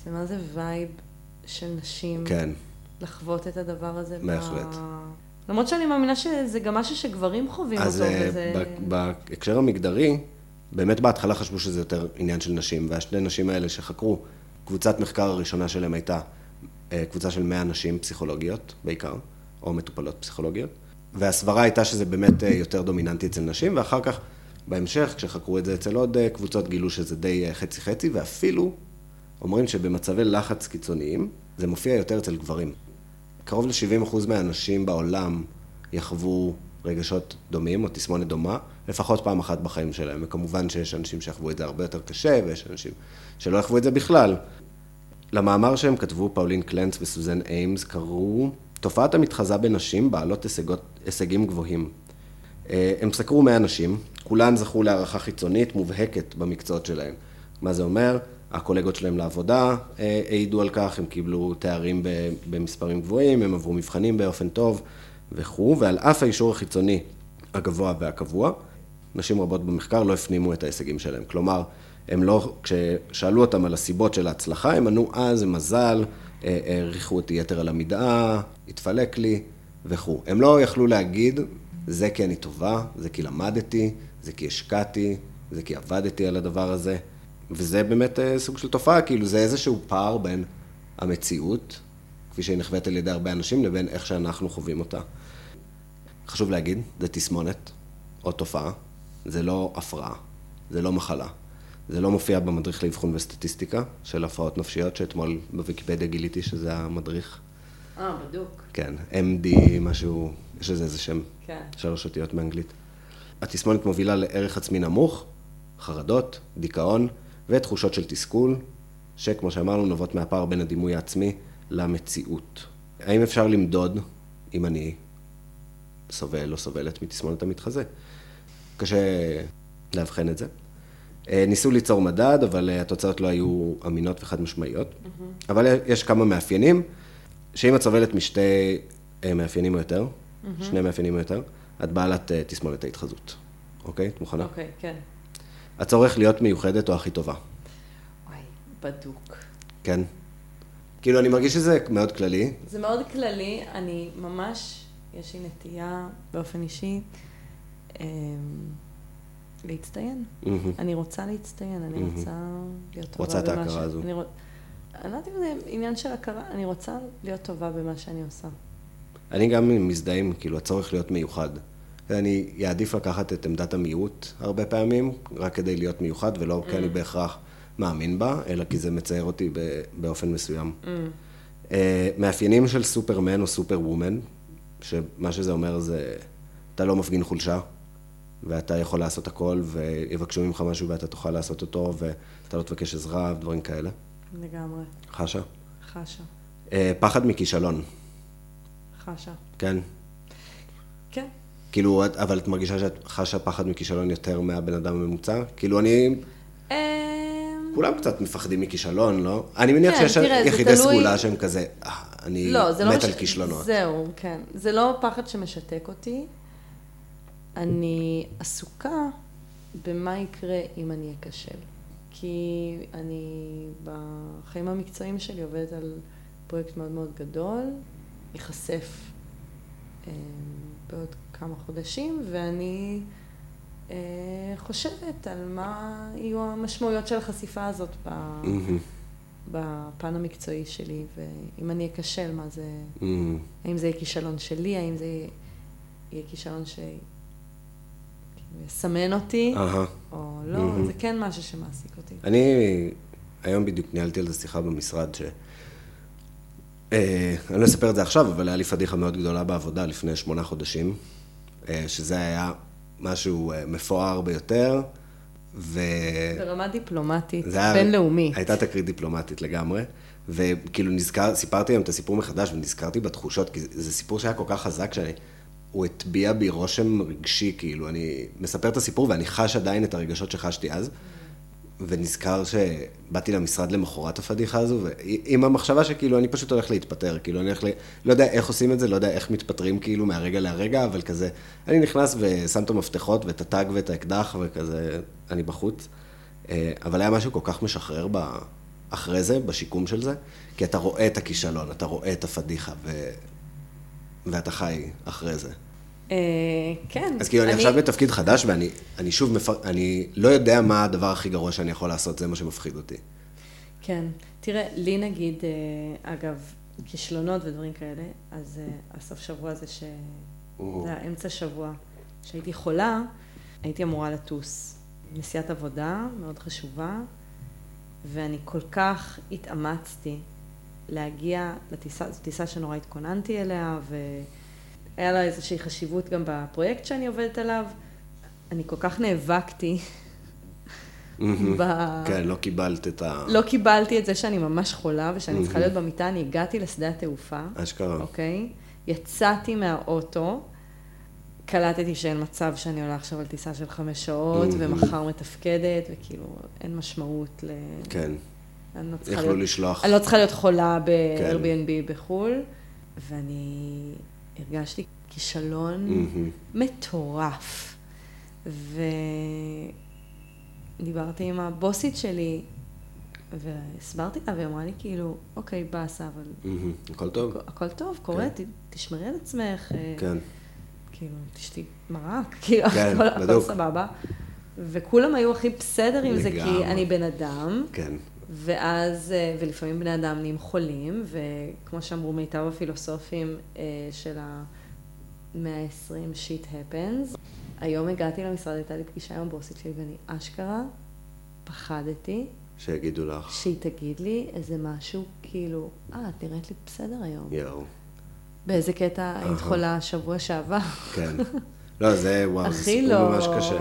זה מה זה וייב של נשים. כן, לחוות את הדבר הזה. ב- בהחלט. למרות שאני מאמינה שזה גם משהו שגברים חווים אז אותו, אה, וזה... ב- בהקשר המגדרי, באמת בהתחלה חשבו שזה יותר עניין של נשים, והשתי נשים האלה שחקרו, קבוצת מחקר הראשונה שלהם הייתה אה, קבוצה של 100 נשים פסיכולוגיות בעיקר, או מטופלות פסיכולוגיות, והסברה הייתה שזה באמת אה, יותר דומיננטי אצל נשים, ואחר כך, בהמשך, כשחקרו את זה אצל עוד אה, קבוצות, גילו שזה די אה, חצי-חצי, ואפילו אומרים שבמצבי לחץ קיצוניים, זה מופיע יותר אצל גברים. קרוב ל-70% מהאנשים בעולם יחוו רגשות דומים או תסמונת דומה, לפחות פעם אחת בחיים שלהם. וכמובן שיש אנשים שיחוו את זה הרבה יותר קשה, ויש אנשים שלא יחוו את זה בכלל. למאמר שהם כתבו, פאולין קלנץ וסוזן איימס, קראו תופעת המתחזה בנשים בעלות הישגות, הישגים גבוהים. אה, הם סקרו 100 נשים, כולן זכו להערכה חיצונית מובהקת במקצועות שלהם. מה זה אומר? הקולגות שלהם לעבודה אה, העידו על כך, הם קיבלו תארים במספרים גבוהים, הם עברו מבחנים באופן טוב וכו', ועל אף האישור החיצוני הגבוה והקבוע, נשים רבות במחקר לא הפנימו את ההישגים שלהם. כלומר, הם לא, כששאלו אותם על הסיבות של ההצלחה, הם ענו, אה, זה מזל, אה, העריכו אותי יתר על המידה, התפלק לי וכו'. הם לא יכלו להגיד, זה כי אני טובה, זה כי למדתי, זה כי השקעתי, זה כי עבדתי על הדבר הזה. וזה באמת אה, סוג של תופעה, כאילו זה איזשהו פער בין המציאות, כפי שהיא נחווית על ידי הרבה אנשים, לבין איך שאנחנו חווים אותה. חשוב להגיד, זה תסמונת או תופעה, זה לא הפרעה, זה לא מחלה. זה לא מופיע במדריך לאבחון וסטטיסטיקה של הפרעות נפשיות, שאתמול בוויקיפדיה גיליתי שזה המדריך. אה, בדוק. כן, MD, משהו, יש לזה איזה שם, כן. שלוש אותיות מאנגלית. התסמונת מובילה לערך עצמי נמוך, חרדות, דיכאון ותחושות של תסכול, שכמו שאמרנו, נובעות מהפער בין הדימוי העצמי למציאות. האם אפשר למדוד אם אני סובל או סובלת מתסמונת המתחזה? קשה לאבחן את זה. אה, ניסו ליצור מדד, אבל אה, התוצאות לא היו אמינות וחד משמעיות. אבל יש כמה מאפיינים, שאם את סובלת משתי אה, מאפיינים או יותר, שני מאפיינים או יותר, את בעלת אה, תסמונת ההתחזות. אוקיי? את מוכנה? אוקיי, כן. הצורך להיות מיוחדת או הכי טובה. וואי, בדוק. כן? כאילו, אני מרגיש שזה מאוד כללי. זה מאוד כללי, אני ממש, יש לי נטייה באופן אישי אמ, להצטיין. מהמם. אני רוצה להצטיין, אני מהמם. רוצה להיות טובה רוצה את ההכרה הזו. אני רוצ- אני לא יודעת אם זה עניין של הכרה, אני רוצה להיות טובה במה שאני עושה. אני גם מזדהה עם, כאילו, הצורך להיות מיוחד. אני אעדיף לקחת את עמדת המיעוט הרבה פעמים, רק כדי להיות מיוחד, ולא כי אני בהכרח מאמין בה, אלא כי זה מצייר אותי באופן מסוים. אה, מאפיינים של סופרמן או סופר וומן, שמה שזה אומר זה, אתה לא מפגין חולשה, ואתה יכול לעשות הכל, ויבקשו ממך משהו ואתה תוכל לעשות אותו, ואתה לא תבקש עזרה ודברים כאלה. לגמרי. חשה? חשה. אה, פחד מכישלון, חשה. כן? כן. כאילו, את- אבל את מרגישה שאת חשה פחד מכישלון יותר מהבן אדם הממוצע? כאילו, אני... אמ, כולם קצת מפחדים מכישלון, לא? אני מניח כן, שיש תראה, יחידי תלוי- סגולה שהם כזה, "אה, אני לא, לא מת מש- על כישלונות. זהו, כן. זה לא פחד שמשתק אותי. אני עסוקה במה יקרה אם אני אכשל. כי אני בחיים המקצועיים שלי עובדת על פרויקט מאוד מאוד גדול, ייחשף אה, בעוד כמה חודשים, ואני אה, חושבת על מה יהיו המשמעויות של החשיפה הזאת ב... מהמם, בפן המקצועי שלי, ואם אני אכשל, מה זה, מהמם. האם זה יהיה כישלון שלי, האם זה יהיה כישלון שיסמן אותי, אהה. או לא, מהמם. זה כן משהו שמעסיק אותי. אני היום בדיוק ניהלתי על זה שיחה במשרד, ש... אה, אני לא אספר את זה עכשיו, אבל היה לי פדיחה מאוד גדולה בעבודה לפני שמונה חודשים, אה, שזה היה משהו אה, מפואר ביותר, ו... ברמה דיפלומטית, זה היה- בינלאומי. הייתה תקרית דיפלומטית לגמרי, וכאילו נזכר, סיפרתי להם את הסיפור מחדש ונזכרתי בתחושות, כי זה, זה סיפור שהיה כל כך חזק שאני... הוא הטביע בי רושם רגשי, כאילו, אני מספר את הסיפור ואני חש עדיין את הרגשות שחשתי אז, ונזכר שבאתי למשרד למחרת הפדיחה הזו, ועם המחשבה שכאילו אני פשוט הולך להתפטר, כאילו אני הולך ל... לא יודע איך עושים את זה, לא יודע איך מתפטרים כאילו מהרגע להרגע, אבל כזה, אני נכנס ושם את המפתחות ואת הטאג ואת האקדח וכזה, אני בחוץ. אה, אבל היה משהו כל כך משחרר ב... אחרי זה, בשיקום של זה, כי אתה רואה את הכישלון, אתה רואה את הפדיחה, ו... ואתה חי אחרי זה. אה, כן. אז כאילו, אני עכשיו בתפקיד חדש, ואני אני שוב, מפר... אני לא יודע מה הדבר הכי גרוע שאני יכול לעשות, זה מה שמפחיד אותי. כן. תראה, לי נגיד, אה, אגב, כישלונות ודברים כאלה, אז אה, הסוף שבוע הזה ש... זה היה אמצע שבוע, שהייתי חולה, הייתי אמורה לטוס. נסיעת עבודה מאוד חשובה, ואני כל כך התאמצתי להגיע לטיסה, זו טיסה שנורא התכוננתי אליה, והיה לה איזושהי חשיבות גם בפרויקט שאני עובדת עליו. אני כל כך נאבקתי ב... כן, לא קיבלת את ה... לא קיבלתי את זה שאני ממש חולה ושאני צריכה. להיות במיטה, אני הגעתי לשדה התעופה, אשכרה. אוקיי? יצאתי מהאוטו, קלטתי שאין מצב שאני עולה עכשיו על טיסה של חמש שעות. ומחר מתפקדת, וכאילו אין משמעות ל... כן, אני לא צריכה יכלו להיות, לשלוח. אני לא צריכה להיות חולה כן. ב-Airbnb בחו"ל, ואני הרגשתי כישלון מהמם. מטורף. ודיברתי עם הבוסית שלי, והסברתי לה, והיא אמרה לי כאילו, אוקיי, באסה, אבל מהמם. הכל טוב? הכל טוב, קורה, ת- תשמרי על עצמך, אה, כן. כאילו, תשתי מרק, כאילו, כן, הכל- הכל. סבבה. וכולם היו הכי בסדר עם זה, כי לגמרי. אני בן אדם, כן. ואז, אה, ולפעמים בני אדם נהיים חולים, וכמו שאמרו מיטב הפילוסופים אה, של המאה ה-20, shit happens. היום הגעתי למשרד, הייתה לי פגישה עם הבוסית שלי, ואני אשכרה פחדתי שיגידו לך. שהיא תגיד לי איזה משהו, כאילו, אה, את נראית לי בסדר היום. יואו. באיזה קטע היית. חולה שבוע שעבר. כן. לא, זה, וואו, זה סיפור לא. ממש קשה.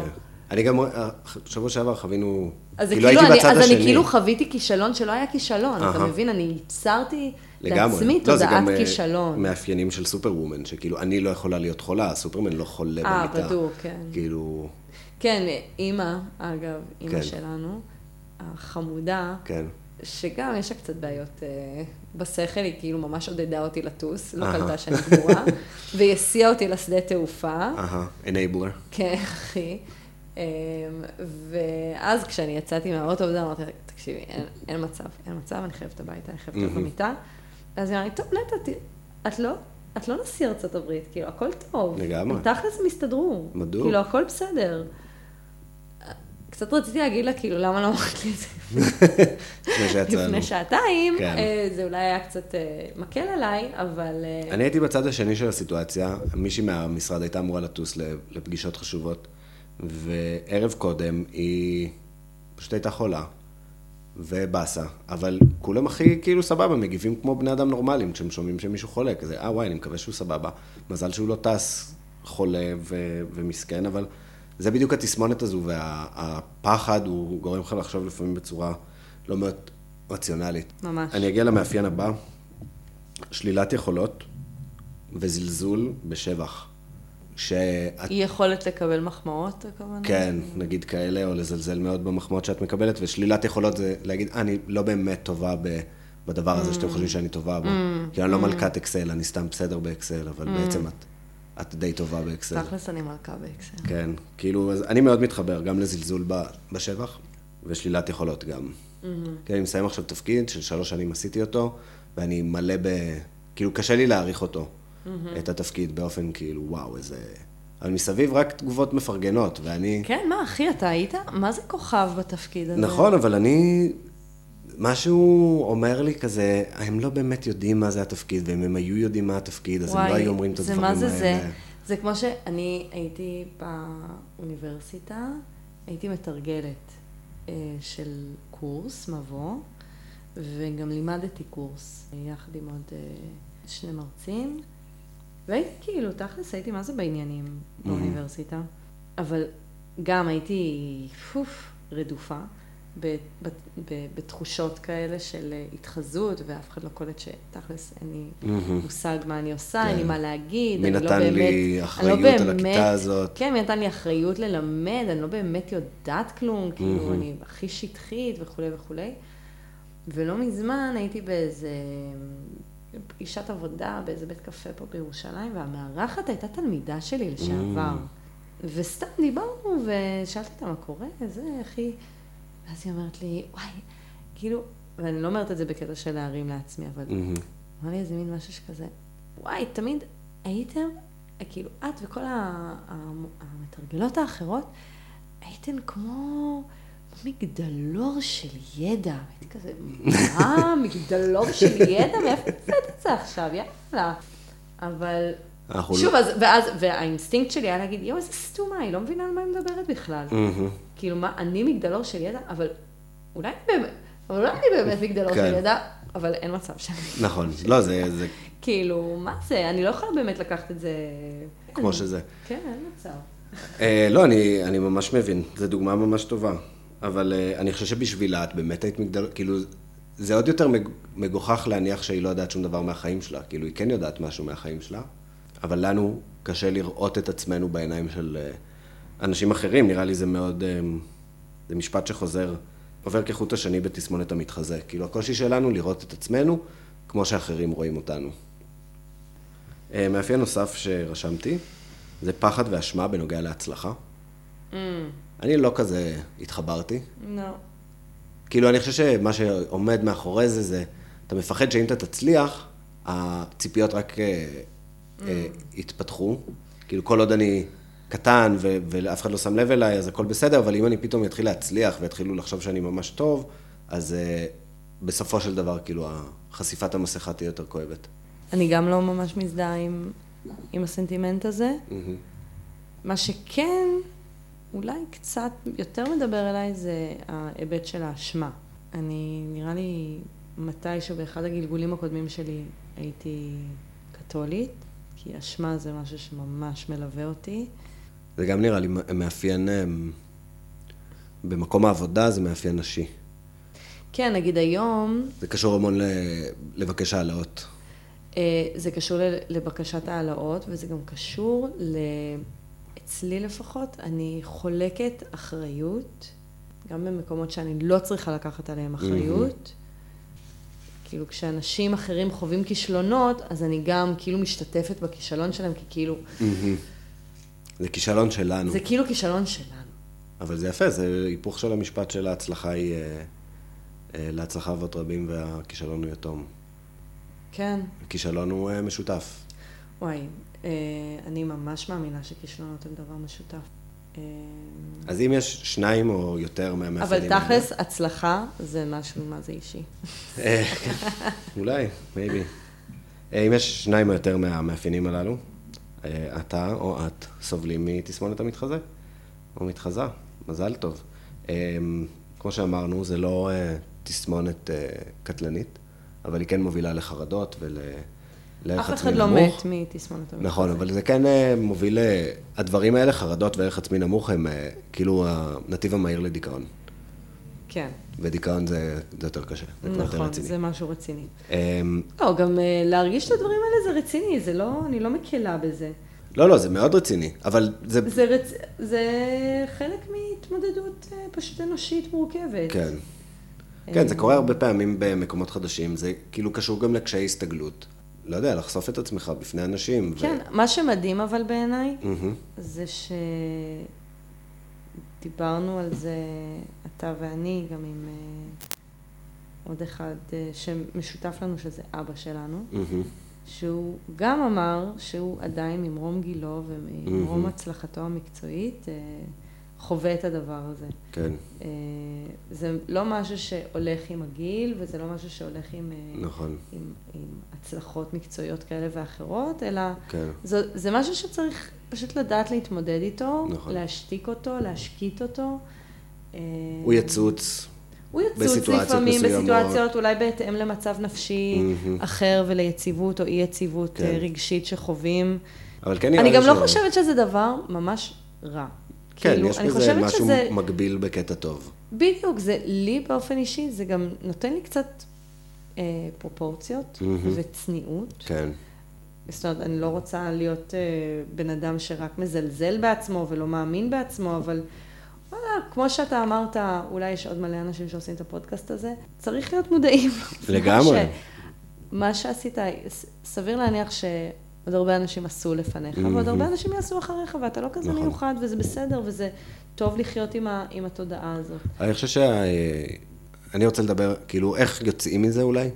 אני גם, אה, שבוע שעבר חווינו, אז זה כאילו כאילו, אני, אז אני השני. כאילו חוויתי כישלון שלא היה כישלון, אתה אהה. מבין? אני ייצרתי. לעצמי לא, זה תודעת גם, אה, כישלון. מאפיינים של סופר וומן, שכאילו, אני לא יכולה להיות חולה, סופרמן לא חולה אה, במיטה. בדוק, כן. כאילו, כן, אימא, אגב, אימא כן. שלנו, החמודה, כן. שגם יש לה קצת בעיות אה, בשכל, היא כאילו ממש עודדה אותי לטוס, לא. קלטה שאני גמורה, והיא הסיעה אותי לשדה תעופה. אהה, enabler. כן, אחי. אמ, ואז כשאני יצאתי מהאוטו וזה, אמרתי תקשיבי, אין, אין מצב, אין מצב, אני חייבת הביתה, אני חייבת להיות. במיטה. אז היא אמרה לי, טוב, נטע, ת- את לא, את לא נשיא ארצות הברית, כאילו, הכל טוב. לגמרי. תכלס הם הסתדרו. בדוק. כאילו, הכל בסדר. קצת רציתי להגיד לה, כאילו, למה לא אמרת לי את זה לפני שיצאנו. לפני שעתיים? כן. אה, זה אולי היה קצת אה, מקל עליי, אבל... אה, אני הייתי בצד השני של הסיטואציה, מישהי מהמשרד הייתה אמורה לטוס לפגישות חשובות, וערב קודם היא פשוט הייתה חולה, ובאסה, אבל כולם הכי כאילו סבבה, מגיבים כמו בני אדם נורמליים כשהם שומעים שמישהו חולה, כזה, אה וואי, אני מקווה שהוא סבבה. מזל שהוא לא טס חולה ו- ומסכן, אבל זה בדיוק התסמונת הזו, והפחד הוא גורם לך לחשוב לפעמים בצורה לא מאוד רציונלית. ממש. אני אגיע למאפיין הבא, שלילת יכולות וזלזול בשבח. שאת, אי יכולת לקבל מחמאות, הכוונה? כן, נגיד כאלה, או לזלזל מאוד במחמאות שאת מקבלת, ושלילת יכולות זה להגיד, "אה, אני לא באמת טובה ב, בדבר הזה שאתם חושבים שאני טובה בו. כי אני לא מלכת אקסל, אני סתם בסדר באקסל, אבל בעצם את, את די טובה באקסל. תכלס אני מלכה באקסל. כן, כאילו, אז אני מאוד מתחבר גם לזלזול ב- בשבח, ושלילת יכולות גם. כן, אני מסיים עכשיו תפקיד, של שלוש שנים עשיתי אותו, ואני מלא ב... כאילו, קשה לי להעריך אותו, את התפקיד, באופן כאילו, וואו, איזה... אבל מסביב רק תגובות מפרגנות, ואני... כן, מה, אחי, אתה היית? מה זה כוכב בתפקיד הזה? נכון, אבל אני... משהו אומר לי כזה, הם לא באמת יודעים מה זה התפקיד, ואם הם היו יודעים מה התפקיד, אז הם לא היו אומרים את הדברים האלה. זה מה זה זה? זה כמו שאני הייתי באוניברסיטה, הייתי מתרגלת אה, של קורס, מבוא, וגם לימדתי קורס אה, יחד עם עוד אה, שני מרצים, והייתי כאילו, תכלס הייתי מה זה בעניינים באוניברסיטה, אבל גם הייתי, פוף, רדופה, בתחושות כאלה של התחזות, ואף אחד לא קולט שתכלס אין לי מהמם. מושג מה אני עושה, כן. אין לי מה להגיד, מי אני לא נתן באמת... לי אני אחריות לא על באמת- הכיתה הזאת? כן, מי נתן לי אחריות ללמד, אני לא באמת יודעת כלום, כאילו, מהמם. אני הכי שטחית וכולי וכולי. ולא מזמן הייתי באיזה פגישת עבודה באיזה בית קפה פה בירושלים, והמארחת הייתה תלמידה שלי לשעבר. וסתם דיברנו, ושאלתי אותה מה קורה, זה, איך היא... ואז היא אומרת לי, וואי, כאילו, ואני לא אומרת את זה בקטע של להרים לעצמי, אבל מהמם. אמר לי איזה מין משהו שכזה, וואי, תמיד הייתם, כאילו, את וכל המתרגלות האחרות, הייתן כמו מגדלור של ידע. הייתי כזה, מה, מגדלור של ידע? מאיפה הוצאת את זה עכשיו? יאללה. אבל, שוב, לא- אז, ואז, והאינסטינקט שלי היה להגיד, יואו, איזה סתומה, היא לא מבינה על מה היא מדברת בכלל. כאילו, מה, אני מגדלור של ידע, אבל אולי אני באמת, אבל אולי אני באמת מגדלור כן. של ידע, אבל אין מצב שאני... נכון, לא, זה זה כאילו, מה זה? אני לא יכולה באמת לקחת את זה... כמו שזה. כן, אין מצב. אה, לא, אני, אני ממש מבין, זו דוגמה ממש טובה. אבל אה, אני חושב שבשבילה את באמת היית מגדל, כאילו, זה עוד יותר מג- מגוחך להניח שהיא לא יודעת שום דבר מהחיים שלה. כאילו, היא כן יודעת משהו מהחיים שלה, אבל לנו קשה לראות את עצמנו בעיניים של אה, אנשים אחרים. נראה לי זה מאוד, אה, זה משפט שחוזר, עובר כחוט השני בתסמונת המתחזה. כאילו, הקושי שלנו לראות את עצמנו כמו שאחרים רואים אותנו. אה, מאפיין נוסף שרשמתי, זה פחד ואשמה בנוגע להצלחה. Mm, אני לא כזה התחברתי. לא. כאילו, אני חושב שמה שעומד מאחורי זה, זה, אתה מפחד שאם אתה תצליח, הציפיות רק אה, אה, יתפתחו. כאילו, כל עוד אני קטן ו- ואף אחד לא שם לב אליי, אז הכל בסדר, אבל אם אני פתאום אתחיל להצליח ויתחילו לחשוב שאני ממש טוב, אז אה, בסופו של דבר, כאילו, חשיפת המסכה תהיה יותר כואבת. אני גם לא ממש מזדהה עם, עם הסנטימנט הזה. מהמם. מה שכן, אולי קצת יותר מדבר אליי, זה ההיבט של האשמה. אני, נראה לי, מתישהו באחד הגלגולים הקודמים שלי הייתי קתולית, כי אשמה זה משהו שממש מלווה אותי. זה גם נראה לי מאפיין, אה, במקום העבודה זה מאפיין נשי. כן, נגיד היום, זה קשור המון ל- לבקש העלאות. אה, זה קשור לבקשת העלאות, וזה גם קשור ל... אצלי לפחות, אני חולקת אחריות, גם במקומות שאני לא צריכה לקחת עליהם אחריות. כאילו, כשאנשים אחרים חווים כישלונות, אז אני גם כאילו משתתפת בכישלון שלהם, כי כאילו, זה כישלון שלנו. זה כאילו כישלון שלנו. אבל זה יפה, זה היפוך של המשפט של ההצלחה היא אה, אה, להצלחה אבות רבים והכישלון הוא יתום. כן, הכישלון הוא אה, משותף. וואי, אני ממש מאמינה שכישלונות הם דבר משותף. אה, אז אם יש שניים או יותר אבל מהמאפיינים האלה- תכלס, הצלחה זה משהו, מה זה אישי. אה, אולי, מייבי. אם יש שניים או יותר מהמאפיינים הללו, אה, אתה או את סובלים מתסמונת המתחזה, או מתחזה, מזל טוב. אה, כמו שאמרנו, זה לא אה, תסמונת אה, קטלנית, אבל היא כן מובילה לחרדות ולערך אף עצמי אחד לא נמוך. מת מתסמונת המתחזה. נכון, אבל זה כן אה, מוביל, ל- הדברים האלה, חרדות וערך עצמי נמוך, הם אה, כאילו הנתיב המהיר לדיכאון. כן, ודיכאון זה, זה יותר קשה, זה כבר יותר נכון, רציני. זה משהו רציני. אמ, לא, גם אה, להרגיש את הדברים האלה זה רציני, זה לא, אני לא מקלה בזה. לא, לא, זה מאוד רציני, אבל זה... זה, רצ... זה חלק מהתמודדות אה, פשוט אנושית מורכבת. כן. כן, זה קורה הרבה פעמים במקומות חדשים, זה כאילו קשור גם לקשיי הסתגלות. לא יודע, לחשוף את עצמך בפני אנשים. ו- כן, מה שמדהים אבל בעיניי, מהמם. זה שדיברנו על זה, אתה ואני, גם עם אה, עוד אחד אה, שמשותף לנו, שזה אבא שלנו, מהמם. שהוא גם אמר שהוא עדיין ממרום גילו וממרום מהמם. הצלחתו המקצועית, אה, חווה את הדבר הזה. כן, אה, זה לא משהו שהולך עם הגיל, וזה לא משהו שהולך עם, אה, נכון, עם, עם הצלחות מקצועיות כאלה ואחרות, אלא כן. זה, זה משהו שצריך פשוט לדעת להתמודד איתו, נכון. להשתיק אותו, להשקיט אותו. אה, הוא יצוץ. הוא יצוץ לפעמים. בסיטואציות אולי בהתאם למצב נפשי מהמם. אחר וליציבות או אי יציבות כן. רגשית שחווים. אבל כן נראה אני לי גם לא ש- חושבת שזה דבר ממש רע. כן, כאילו, יש בזה משהו שזה- מגביל בקטע טוב. בדיוק, זה לי באופן אישי, זה גם נותן לי קצת אה, פרופורציות מהמם. וצניעות. כן. זאת אומרת, אני לא רוצה להיות אה, בן אדם שרק מזלזל בעצמו ולא מאמין בעצמו, אבל וואלה, כמו שאתה אמרת, אולי יש עוד מלא אנשים שעושים את הפודקאסט הזה, צריך להיות מודעים. לגמרי. ש- מה שעשית, סביר להניח שעוד הרבה אנשים עשו לפניך, ועוד מהמם. הרבה אנשים יעשו אחריך, ואתה לא כזה נכון. מיוחד, וזה בסדר, וזה טוב לחיות עם, ה, עם התודעה הזאת. אני חושב שה... אני רוצה לדבר, כאילו, איך יוצאים מזה אולי?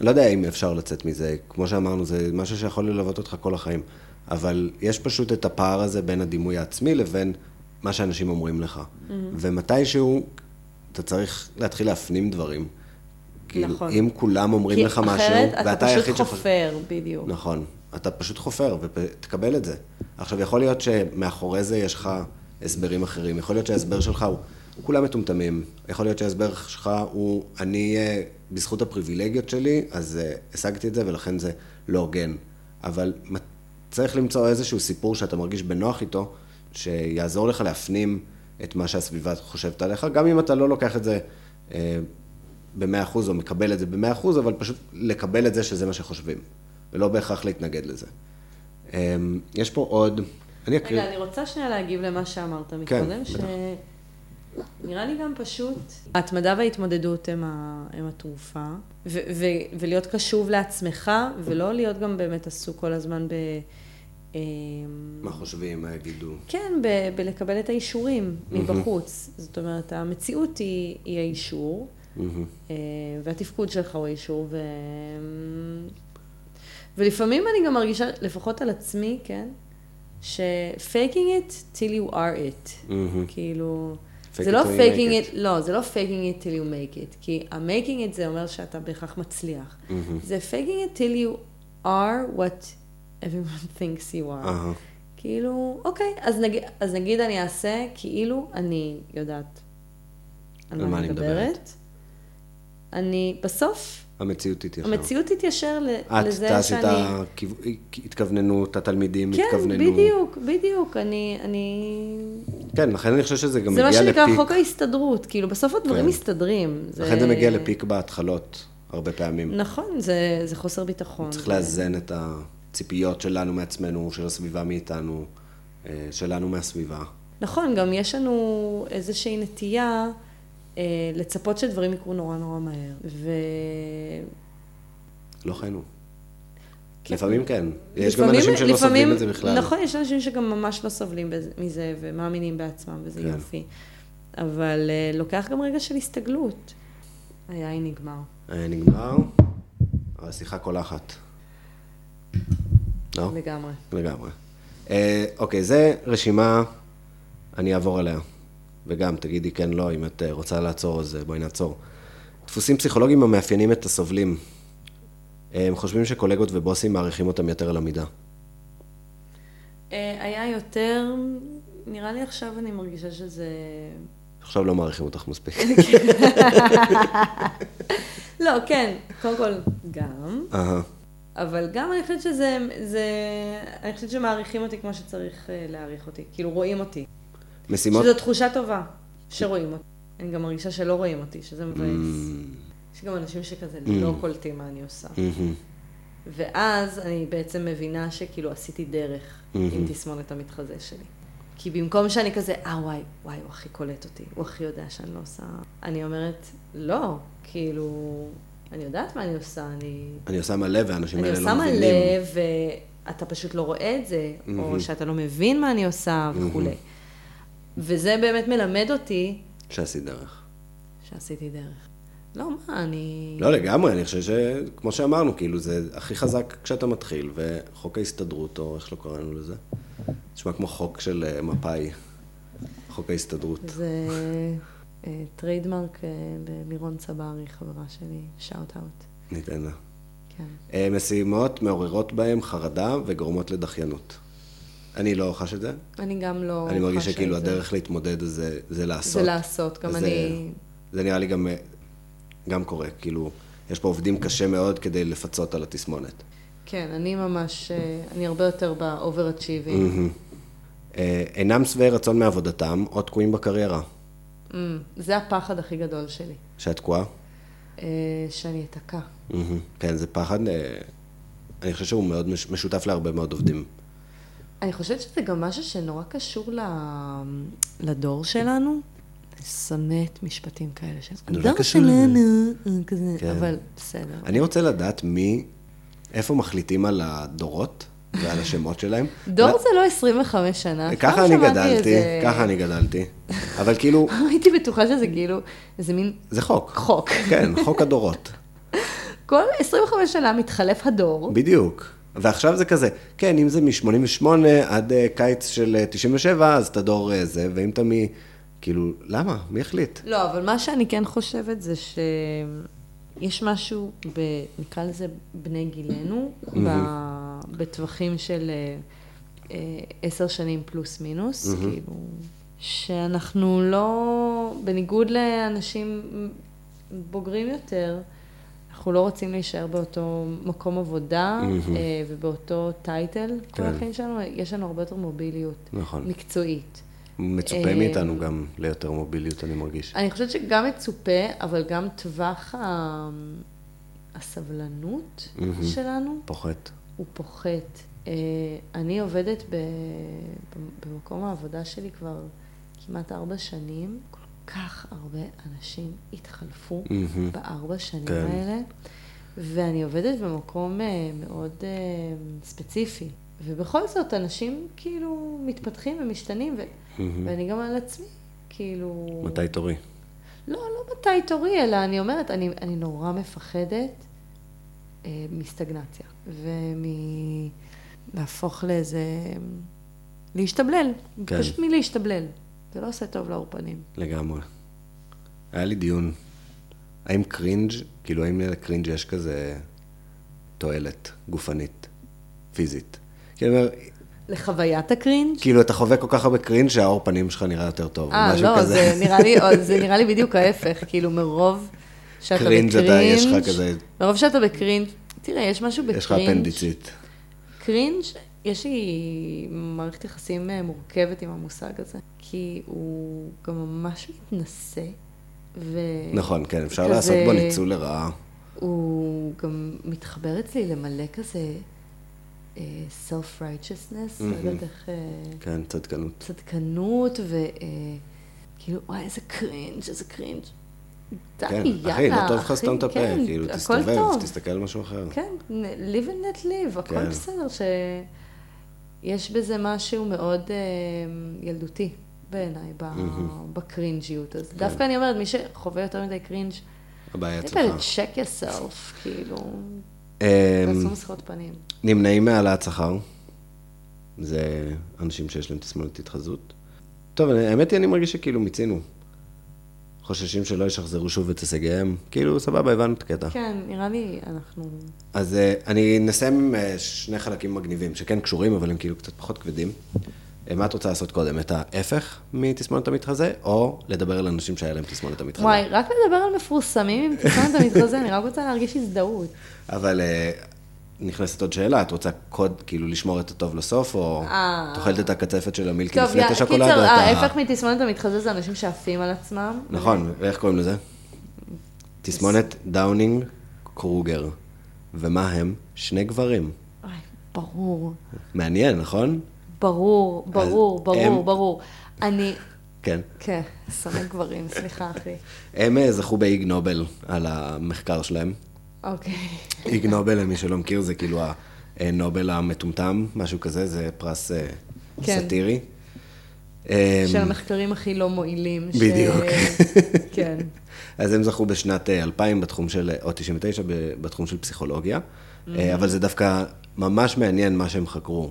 לא יודע אם אפשר לצאת מזה, כמו שאמרנו, זה משהו שיכול ללוות אותך כל החיים. אבל יש פשוט את הפער הזה בין הדימוי העצמי לבין מה שאנשים אומרים לך. ומתישהו אתה צריך להתחיל להפנים דברים. כאילו, נכון. אם כולם אומרים כי לך משהו, אחרת אתה ואתה פשוט היחיד שחושב... חופר, בדיוק. נכון. אתה פשוט חופר ותקבל את זה. עכשיו, יכול להיות שמאחורי זה יש לך הסברים אחרים. יכול להיות שההסבר שלך הוא, כולם מטומטמים. יכול להיות שההסבר שלך הוא, אני, אה, בזכות הפריבילגיות שלי, אז אה, השגתי את זה ולכן זה לא הוגן. אבל צריך למצוא איזשהו סיפור שאתה מרגיש בנוח איתו, שיעזור לך להפנים את מה שהסביבה חושבת עליך, גם אם אתה לא לוקח את זה אה, במאה אחוז או מקבל את זה במאה אחוז, אבל פשוט לקבל את זה שזה מה שחושבים, ולא בהכרח להתנגד לזה. אה, יש פה עוד, אני אקריא, רגע, אני רוצה שנייה להגיב למה שאמרת כן, מקודם, בטח. שנראה לי גם פשוט, ההתמדה וההתמודדות הם, ה... הם התרופה, ו... ו... ולהיות קשוב לעצמך, ולא להיות גם באמת עסוק כל הזמן ב... אמ, מה חושבים, מה יגידו. כן, ב... בלקבל את האישורים מבחוץ. זאת אומרת, המציאות היא, היא האישור, מהמם. אה, והתפקוד שלך הוא האישור, ו... ולפעמים אני גם מרגישה, לפחות על עצמי, כן, ש-faking it till you are it. מהמם. כאילו, Fake זה לא faking it, לא, זה לא faking it till you make it, כי ה-making it זה אומר שאתה בהכרח מצליח. מהמם. זה faking it till you are what everyone thinks you are. אהה. כאילו, אוקיי, אז נגיד, אז נגיד אני אעשה כאילו אני יודעת על מה אני מדברת. אני, בסוף, המציאות תתיישר. המציאות תתיישר ל- את לזה תעשי את שאני... ההתכווננות, התלמידים כן, התכווננו. בדיוק, בדיוק. אני... אני... כן, לכן אני חושב שזה גם זה מגיע מה לפיק. שנקרא חוק ההסתדרות. כאילו, בסוף הדברים כן. מסתדרים. לכן זה מגיע לפיק בהתחלות, הרבה פעמים. נכון, זה, זה חוסר ביטחון. צריך זה- לאזן את הציפיות שלנו מעצמנו, של הסביבה מאיתנו, אה, שלנו מהסביבה. נכון, גם יש לנו איזושהי נטייה לצפות שדברים יקרו נורא נורא מהר. ו... לא חיינו. כן. לפעמים כן. יש גם לפעמים- אנשים שלא סובלים לפעמים- את זה בכלל. נכון, יש אנשים שגם ממש לא סובלים בזה- מזה ומאמינים בעצמם, וזה כן. יופי. אבל אה, לוקח גם רגע של הסתגלות. היין נגמר. אה, נגמר, אבל השיחה קולחת. לא? לגמרי. לגמרי. אה, אוקיי, זה רשימה, אני אעבור עליה. וגם תגידי כן, לא, אם את אה, רוצה לעצור, אז אה, בואי נעצור. דפוסים פסיכולוגיים המאפיינים את הסובלים. אה, הם חושבים שקולגות ובוסים מעריכים אותם יותר על המידה. היה יותר, נראה לי עכשיו אני מרגישה שזה... עכשיו לא מעריכים אותך מספיק. לא, כן, קודם כל, גם. אבל גם אני חושבת שזה, זה, אני חושבת שמעריכים אותי כמו שצריך להעריך אותי. כאילו, רואים אותי. משימות... שזו תחושה טובה, שרואים אותי. אני גם מרגישה שלא רואים אותי, שזה מבאס. Mm. יש גם אנשים שכזה Mm. לא קולטים מה אני עושה. מהמם. ואז אני בעצם מבינה שכאילו עשיתי דרך עם מהמם. תסמונת המתחזה שלי. כי במקום שאני כזה, אה וואי, וואי, הוא הכי קולט אותי, הוא הכי יודע שאני לא עושה... אני אומרת, לא, כאילו, אני יודעת מה אני עושה, אני... אני עושה מלא והאנשים אני האלה עושה לא מבינים. מלא, ואתה פשוט לא רואה את זה, או מהמם. שאתה לא מבין מה אני עושה וכולי. וזה באמת מלמד אותי שעשית דרך. שעשיתי דרך. לא, מה, אני... לא לגמרי, אני חושב שכמו שאמרנו, כאילו זה הכי חזק כשאתה מתחיל, וחוק ההסתדרות, או איך שלא קראנו לזה, נשמע כמו חוק של אה, מפא"י, חוק ההסתדרות. זה אה, trademark אה, במירון צברי, חברה שלי, shout out. ניתן לה. כן. משימות מעוררות בהם חרדה וגורמות לדחיינות. אני לא חש את זה, אני גם לא... אני מרגיש חשה שכאילו את זה. הדרך להתמודד זה, זה לעשות. זה לעשות, גם זה- אני... זה נראה לי גם, גם קורה, כאילו, יש פה עובדים קשה מאוד כדי לפצות על התסמונת. כן, אני ממש... אה, אני הרבה יותר ב-overachieving. מהמם. אה, אינם שבעי רצון מעבודתם או תקועים בקריירה. Mm, זה הפחד הכי גדול שלי, שאת תקועה? אה, שאני אתקע. מהמם. כן, זה פחד, אה, אני חושב שהוא מאוד מש- משותף להרבה מאוד עובדים. אני חושבת שזה גם משהו שנורא קשור. לדור שלנו. אני שונאת משפטים כאלה של... הדור שלנו, אה, כזה, כן. אבל בסדר. אני רוצה לדעת מי, איפה מחליטים על הדורות ועל השמות שלהם. דור זה לא 25 שנה. ככה פעם אני שמעתי גדלתי, ככה אני גדלתי. אבל כאילו, הייתי בטוחה שזה כאילו איזה מין זה חוק. חוק. כן, חוק הדורות. כל 25 שנה מתחלף הדור. בדיוק. ועכשיו זה כזה, כן, אם זה מ-88 עד אה, קיץ של אה, 97, אז אתה דור אה, זה, ואם אתה מ... כאילו, למה? מי החליט? לא, אבל מה שאני כן חושבת זה שיש משהו, ב, נקרא לזה בני גילנו, ב, בטווחים של אה, אה, עשר שנים פלוס מינוס, כאילו, שאנחנו לא, בניגוד לאנשים בוגרים יותר, אנחנו לא רוצים להישאר באותו מקום עבודה. אה, ובאותו טייטל כל כן. החיים שלנו, יש לנו הרבה יותר מוביליות נכון. מקצועית. מצופה אה, מאיתנו גם ליותר מוביליות, אני מרגיש. אני חושבת שגם מצופה, אבל גם טווח ה... הסבלנות מהמם. שלנו פוחת. הוא פוחת. אה, אני עובדת ב... במקום העבודה שלי כבר כמעט ארבע שנים. כך הרבה אנשים התחלפו מהמם. בארבע שנים כן. האלה, ואני עובדת במקום אה, מאוד אה, ספציפי. ובכל זאת, אנשים כאילו מתפתחים ומשתנים, ו... מהמם. ואני גם על עצמי, כאילו... מתי תורי? לא, לא מתי תורי, אלא אני אומרת, אני, אני נורא מפחדת אה, מסטגנציה, ומלהפוך לאיזה... להשתבלל. כן. פשוט מלהשתבלל. זה לא עושה טוב לעור פנים. לגמרי. היה לי דיון, האם קרינג', כאילו האם לקרינג' יש כזה תועלת גופנית, פיזית? כאילו, לחוויית הקרינג'? כאילו אתה חווה כל כך הרבה קרינג' שהעור פנים שלך נראה יותר טוב, אה, משהו לא, כזה. זה נראה, לי, זה נראה לי בדיוק ההפך, כאילו מרוב שאתה קרינג' בקרינג', אתה, יש לך כזה, מרוב שאתה בקרינג', תראה, יש משהו בקרינג', יש לך אפנדיציט. קרינג', יש לי מערכת יחסים אה, מורכבת עם המושג הזה, כי הוא גם ממש מתנשא, ו... נכון, כן, אפשר כזה- לעשות בו ניצול לרעה. הוא גם מתחבר אצלי למלא כזה אה, self-righteousness, לא יודעת איך... אה, כן, צדקנות. צדקנות, וכאילו, וואי, איזה קרינג', איזה קרינג'. די, כן, יאללה, אחי, לא טוב לך סתום את הפה, כן, כאילו, תסתובב. תסתכל על משהו אחר. כן, live and let live, הכל כן. בסדר, שיש בזה משהו מאוד אה, ילדותי בעיניי, ב- בקרינג'יות. אז דווקא אני אומרת, מי שחווה יותר מדי קרינג', הבעיה אצלך. check yourself, כאילו, אמ, תעשו מסכות פנים. נמנעים מהעלאת שכר. זה אנשים שיש להם תסמונת התחזות. טוב, האמת היא, אני מרגיש שכאילו מיצינו. חוששים שלא ישחזרו שוב את הישגיהם. כאילו, סבבה, הבנו את הקטע. כן, נראה לי, אנחנו... אז אה, אני נסיים עם אה, שני חלקים מגניבים, שכן קשורים, אבל הם כאילו קצת פחות כבדים. אה, מה את רוצה לעשות קודם? את ההפך מתסמונת המתחזה, או לדבר על אנשים שהיה להם תסמונת המתחזה? וואי, רק לדבר על מפורסמים עם תסמונת המתחזה, אני רק רוצה להרגיש הזדהות. אבל נכנסת עוד שאלה, את רוצה קודם, כאילו לשמור את הטוב לסוף, או אה. את אוכלת את הקצפת של המילקי טוב, לפני את השוקולד, קיצר, או את ה... ההפך מתסמונת המתחזה זה אנשים שעפים על עצמם. נכון, ואיך קוראים לזה? תסמונת דאנינג קרוגר. ומה הם? שני גברים. ברור, מעניין, נכון? ברור, ברור, ברור, ברור. אני, כן. כן, שונא גברים, סליחה, אחי. הם אה, זכו באיג נובל על המחקר שלהם. אוקיי. איג נובל, למי שלא מכיר, זה כאילו הנובל המטומטם, משהו כזה, זה פרס אה, כן. סאטירי. של אמ, המחקרים הכי לא מועילים. בדיוק. כן. אז הם זכו בשנת אה, 2000 בתחום של, או 99 ב- בתחום של פסיכולוגיה, אה, אבל זה דווקא ממש מעניין מה שהם חקרו.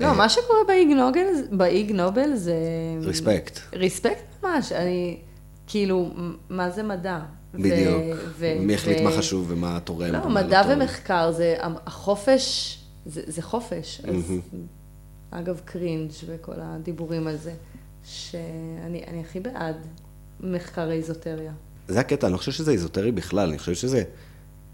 לא, מה שקורה באיג נובל, באיג נובל זה... respect. respect ממש, אני, כאילו, מה זה מדע? בדיוק. מי החליט מה חשוב ומה תורם. לא, ומה מדע. ומחקר, זה החופש, זה, זה חופש. אז, אגב, קרינג' וכל הדיבורים על זה, שאני אני הכי בעד מחקר איזוטריה. זה הקטע, אני לא חושב שזה איזוטרי בכלל, אני חושב שזה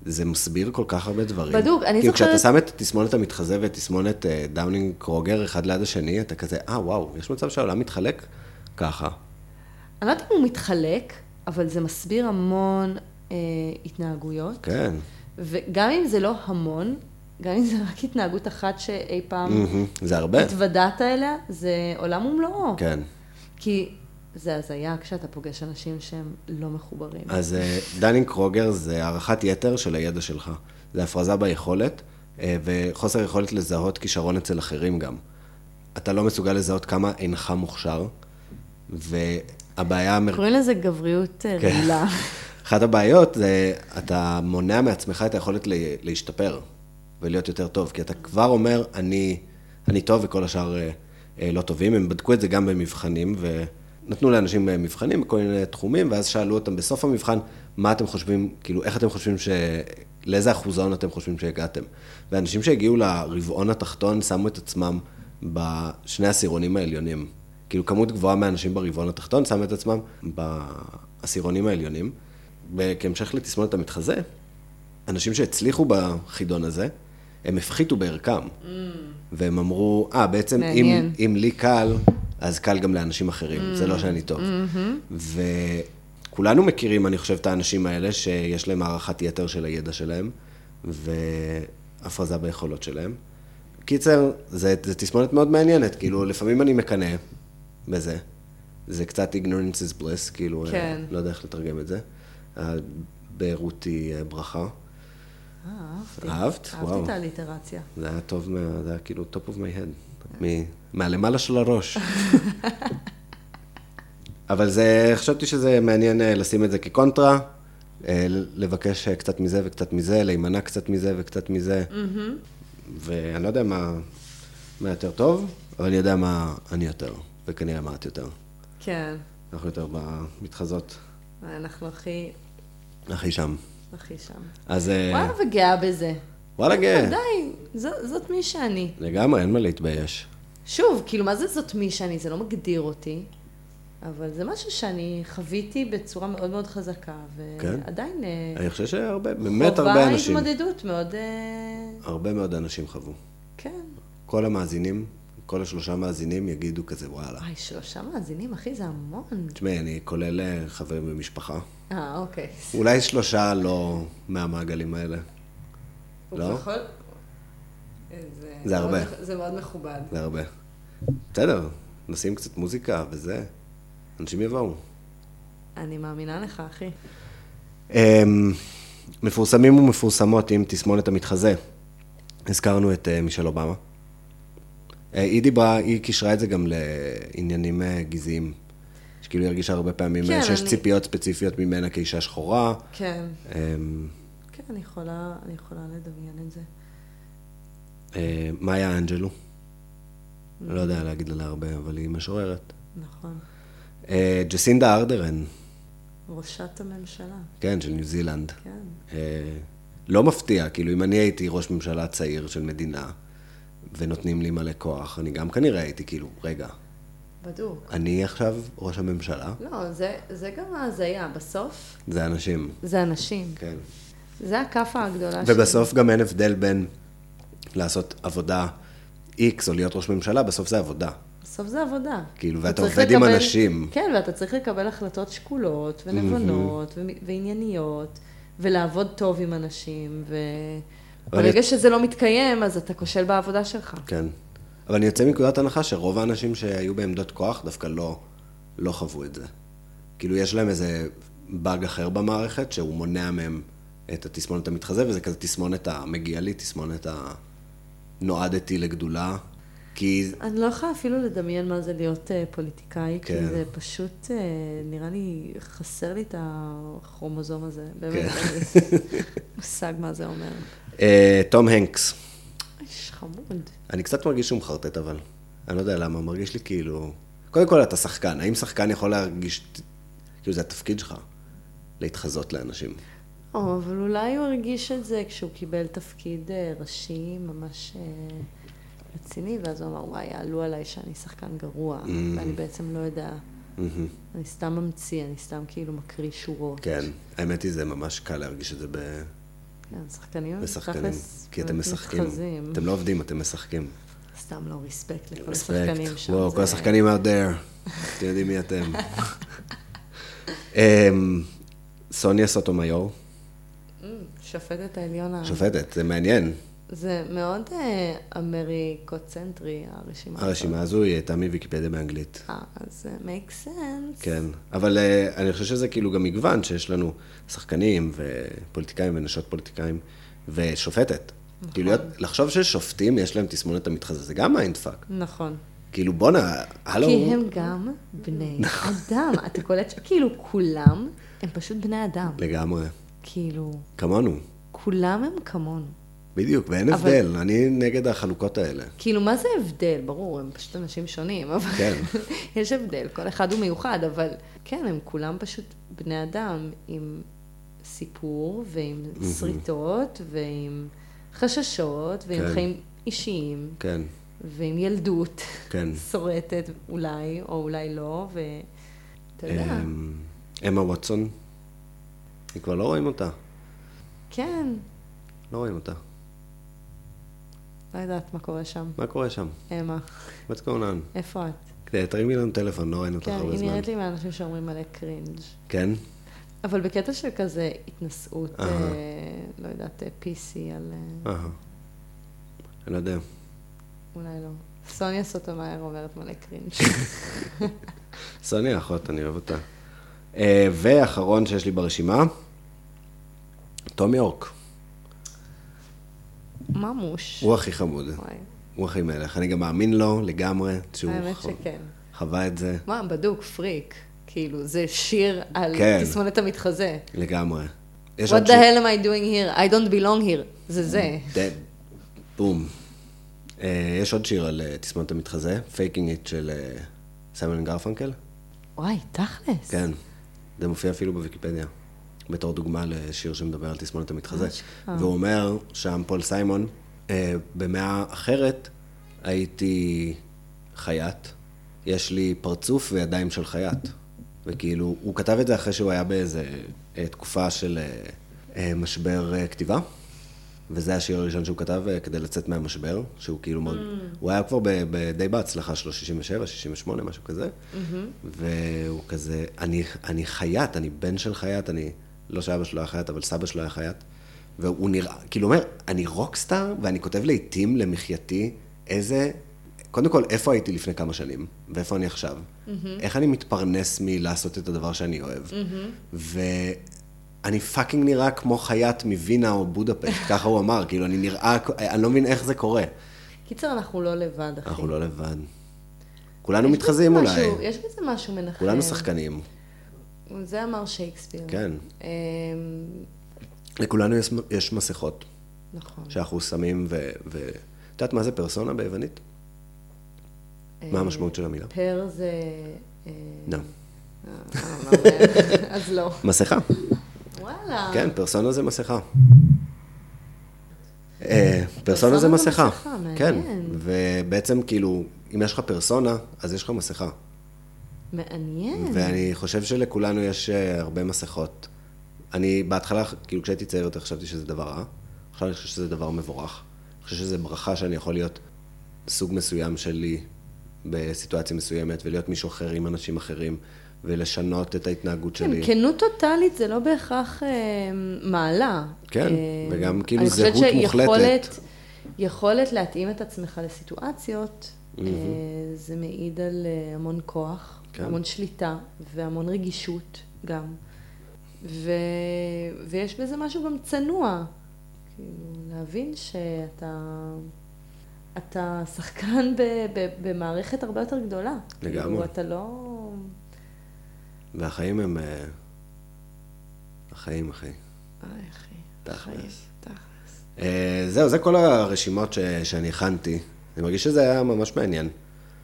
זה מסביר כל כך הרבה דברים. בדוק, אני כאילו, כשאתה זוכרת- שם את תסמונת המתחזה ואת תסמונת אה, דאנינג קרוגר אחד ליד השני, אתה כזה, אה, וואו, יש מצב שהעולם מתחלק ככה. אני לא יודעת אם הוא מתחלק, אבל זה מסביר המון אה, התנהגויות. כן. וגם אם זה לא המון, גם אם זה רק התנהגות אחת שאי פעם מהמם, זה הרבה. התוודעת אליה, זה עולם ומלואו. כן. כי זה הזיה כשאתה פוגש אנשים שהם לא מחוברים. אז אה, דאנינג קרוגר זה הערכת יתר של הידע שלך. זה הפרזה ביכולת, אה, וחוסר יכולת לזהות כישרון אצל אחרים גם. אתה לא מסוגל לזהות כמה אינך מוכשר, והבעיה המרכזית... קוראים לזה גבריות אה, כן. רעילה. אחת הבעיות זה, אתה מונע מעצמך את היכולת לה- להשתפר ולהיות יותר טוב, כי אתה כבר אומר, אני, אני טוב וכל השאר אה, אה, לא טובים. הם בדקו את זה גם במבחנים, ונתנו לאנשים מבחנים בכל מיני תחומים, ואז שאלו אותם בסוף המבחן, מה אתם חושבים, כאילו, איך אתם חושבים ש... לאיזה אחוזון אתם חושבים שהגעתם. ואנשים שהגיעו לרבעון התחתון שמו את עצמם בשני העשירונים העליונים. כאילו, כמות גבוהה מהאנשים ברבעון התחתון שמו את עצמם בעשירונים העליונים. וכהמשך לתסמונת המתחזה, אנשים שהצליחו בחידון הזה, הם הפחיתו בערכם. Mm. והם אמרו, אה, בעצם אם, מעניין. אם לי קל, אז קל גם לאנשים אחרים, mm. זה לא שאני טוב. Mm-hmm. וכולנו מכירים, אני חושב, את האנשים האלה, שיש להם הערכת יתר של הידע שלהם, והפרזה ביכולות שלהם. קיצר, זה, זה תסמונת מאוד מעניינת, כאילו, לפעמים אני מקנא בזה. זה קצת ignorance is bliss, כאילו, כן. לא יודע איך לתרגם את זה. הבערות היא אה, ברכה. אה, אהבתי. אהבת? וואו. אהבתי את האליטרציה. זה היה טוב, מה- זה היה כאילו top of my head, מ- מהלמעלה של הראש. אבל זה, חשבתי שזה מעניין אה, לשים את זה כקונטרה, אה, לבקש אה, קצת מזה וקצת מזה, להימנע קצת מזה וקצת מזה. ואני לא יודע מה, מה יותר טוב, אבל אני יודע מה אני יותר, וכנראה את יותר. כן. אנחנו יותר במתחזות, אנחנו הכי, הכי שם. הכי שם. אז אה, וואלה, וגאה בזה. וואלה גאה. די, זאת מי שאני. לגמרי, אין מה להתבייש. שוב, כאילו, מה זה זאת מי שאני? זה לא מגדיר אותי, אבל זה משהו שאני חוויתי בצורה מאוד מאוד חזקה, כן. ועדיין אה, אני חושב שהרבה, באמת הרבה אנשים, חובה התמודדות מאוד... אה, הרבה מאוד אנשים חוו. כן. כל המאזינים, כל השלושה מאזינים יגידו כזה, וואלה. וואי, שלושה מאזינים, אחי, זה המון. תשמעי, אני כולל אה, חברים במשפחה. אה, אוקיי. אולי שלושה לא מהמעגלים האלה. לא? יכול- זה הרבה. מאוד- זה מאוד מכובד. זה הרבה. בסדר, נשים קצת מוזיקה וזה, אנשים יבואו. אני מאמינה לך, אחי. אמ, מפורסמים ומפורסמות עם תסמונת המתחזה. הזכרנו את אה, מישל אובמה. אה, היא דיברה, היא קישרה את זה גם לעניינים אה, גזעיים. שכאילו היא הרגישה הרבה פעמים כן, אה, שיש אני- ציפיות ספציפיות ממנה כאישה שחורה. כן. אמ, כן, אני יכולה, אני יכולה לדמיין את זה. אה, מאיה אנג'לו. אני לא יודע להגיד עליה הרבה, אבל היא משוררת. נכון. אה, ג'סינדה ארדרן, ראשת הממשלה, כן, של ניו זילנד. כן. אה, לא מפתיע, כאילו אם אני הייתי ראש ממשלה צעיר של מדינה, ונותנים לי מלא כוח, אני גם כנראה הייתי כאילו, רגע, בדוק. אני עכשיו ראש הממשלה? לא, זה, זה גם ההזיה. בסוף, זה אנשים, זה אנשים. כן. זה הכאפה הגדולה שלי. ובסוף גם אין הבדל בין לעשות עבודה X או להיות ראש ממשלה, בסוף זה עבודה. בסוף זה עבודה. כאילו, אתה ואתה עובד עם לקבל- אנשים. כן, ואתה צריך לקבל החלטות שקולות ונבונות ו- וענייניות, ולעבוד טוב עם אנשים, אבל וברגע שזה לא מתקיים, אז אתה כושל בעבודה שלך. כן. אבל אני יוצא מנקודת הנחה שרוב האנשים שהיו בעמדות כוח דווקא לא, לא חוו את זה. כאילו, יש להם איזה באג אחר במערכת, שהוא מונע מהם את התסמונת המתחזה, וזה כזה תסמונת המגיע לי, תסמונת הנועדתי לגדולה. כי אני לא יכולה אפילו לדמיין מה זה להיות uh, פוליטיקאי, כן. כי זה פשוט, uh, נראה לי, חסר לי את הכרומוזום הזה. באמת, כן. אין לי מושג מה זה אומר. אה, תום הנקס, איש חמוד. אני קצת מרגיש שהוא מחרטט, אבל. אני לא יודע למה, מרגיש לי כאילו... קודם כל, אתה שחקן. האם שחקן יכול להרגיש... כאילו, זה התפקיד שלך, להתחזות לאנשים. או, אבל אולי הוא הרגיש את זה כשהוא קיבל תפקיד אה, ראשי ממש אה, רציני, ואז הוא אמר, וואי, יעלו עליי שאני שחקן גרוע, Mm. ואני בעצם לא יודע, מהמם. אני סתם ממציא, אני סתם כאילו מקריא שורות. כן, האמת היא, זה ממש קל להרגיש את זה ב... כן, שחקנים. תכלס כי אתם משחקים. מתחזים. אתם לא עובדים, אתם משחקים. סתם לא ריספקט לכל. השחקנים שם. וואו, כל השחקנים out there. אתם יודעים מי אתם. אמ, סוניה סוטומיור, Mm, שופטת העליון. שופטת, זה מעניין. זה מאוד אה, אמריקוצנטרי, הרשימה הזאת. הרשימה הזו היא הייתה מוויקיפדיה באנגלית. אה, אז זה make sense. כן, אבל uh, אני חושב שזה כאילו גם מגוון, שיש לנו שחקנים ופוליטיקאים ונשות פוליטיקאים ושופטת. נכון. כאילו, לחשוב ששופטים יש להם תסמונת המתחזה, זה גם mind fuck. נכון. כאילו, בואנה, הלו. כי הם גם בני אדם. אתה קולט שכאילו כולם הם פשוט בני אדם. לגמרי. כאילו, כמונו. כולם הם כמונו. בדיוק, ואין אבל- הבדל. אני נגד החלוקות האלה. כאילו, מה זה הבדל? ברור, הם פשוט אנשים שונים, אבל כן. יש הבדל, כל אחד הוא מיוחד, אבל כן, הם כולם פשוט בני אדם עם סיפור ועם שריטות ועם חששות ועם כן. חיים אישיים כן, ועם ילדות כן. שורטת אולי, או אולי לא, ואתה יודע, אמ, אמה ווטסון, כבר לא רואים אותה. כן, לא רואים אותה. לא יודעת מה קורה שם. מה קורה שם? אמה, what's going on? איפה את? כדי, תרימי לנו טלפון, לא ראינו אותך כן, הרבה היא זמן. נראית לי מהאנשים שאומרים מלא קרינג'. כן? אבל בקטע של כזה התנשאות. אה, לא יודעת, אה, PC על... אה, אהה. אני לא יודע. אולי לא. סוניה סוטומאייר אומרת מלא קרינג'. סוניה אחות, אני אוהב אותה. ואחרון שיש לי ברשימה, תום יורק. ממוש. הוא הכי חמוד. וואי, הוא הכי מלך. אני גם מאמין לו לגמרי, שהוא האמת ח- שכן. חווה את זה מה, בדוק, פריק. כאילו, זה שיר על כן. תסמונת המתחזה. לגמרי. What the שיר- hell am I doing here? I don't belong here. זה זה. בום. אה, יש עוד שיר על אה, תסמונת המתחזה, Faking It של אה, סיימון גרפנקל. וואי, תכלס. כן, זה מופיע אפילו בוויקיפדיה, בתור דוגמה לשיר שמדבר על תסמונת המתחזה. אשכרה. והוא אומר שם, פול סיימון, אה, במאה אחרת הייתי חייט, יש לי פרצוף וידיים של חייט. וכאילו, הוא כתב את זה אחרי שהוא היה באיזה אה, תקופה של אה, אה, משבר אה, כתיבה. וזה השיר הראשון שהוא כתב אה, כדי לצאת מהמשבר, שהוא כאילו מאוד... הוא היה כבר ב- ב- די בהצלחה שלו, 67, 68, משהו כזה. והוא כזה, אני, אני חייט, אני בן של חייט, אני... לא שאבא שלו היה חייט, אבל סבא שלו היה חייט. והוא נראה, כאילו אומר, אני rockstar, ואני כותב לעיתים למחייתי איזה... קודם כל, איפה הייתי לפני כמה שנים, ואיפה אני עכשיו? איך אני מתפרנס מלעשות את הדבר שאני אוהב? ואני fucking נראה כמו חייט מווינה או בודפשט, ככה הוא אמר, כאילו, אני נראה, אני לא מבין איך זה קורה. קיצר, אנחנו לא לבד, אחי. אנחנו לא לבד. כולנו מתחזים אולי. משהו- יש בזה משהו מנחם. כולנו שחקנים, זה אמר שייקספיר. כן. אמ, לכולנו יש, יש מסכות נכון. שאנחנו שמים ו... את יודעת מה זה פרסונה ביוונית? מה אה, המשמעות של המילה? פר זה... לא. אז לא. מסכה. וואלה. כן, פרסונה זה מסכה. פרסונה זה מסכה. כן, ובעצם כאילו, אם יש לך פרסונה, אז יש לך מסכה. מעניין. ואני חושב שלכולנו יש אה, הרבה מסכות. אני בהתחלה, כאילו כשהייתי צעיר יותר חשבתי שזה דבר רע, עכשיו אני חושב שזה דבר מבורך. אני חושב שזה ברכה שאני יכול להיות סוג מסוים שלי בסיטואציה מסוימת, ולהיות מישהו אחר עם אנשים אחרים, ולשנות את ההתנהגות שלי. כן, כנות טוטאלית זה לא בהכרח אה, מעלה. כן, אה, וגם כאילו אני זהות חושבת מוחלטת. שיכולת- יכולת להתאים את עצמך לסיטואציות, אה, זה מעיד על אה, המון כוח, כן. המון שליטה והמון רגישות גם. ו... ויש בזה משהו גם צנוע. כאילו, להבין שאתה אתה שחקן ב... ב... במערכת הרבה יותר גדולה. לגמרי. כאילו, אתה לא... והחיים הם... אה, החיים, אחי. איי, אחי. תכלס. תכלס. אה, זהו, זה כל הרשימות ש... שאני הכנתי. אני מרגיש שזה היה ממש מעניין.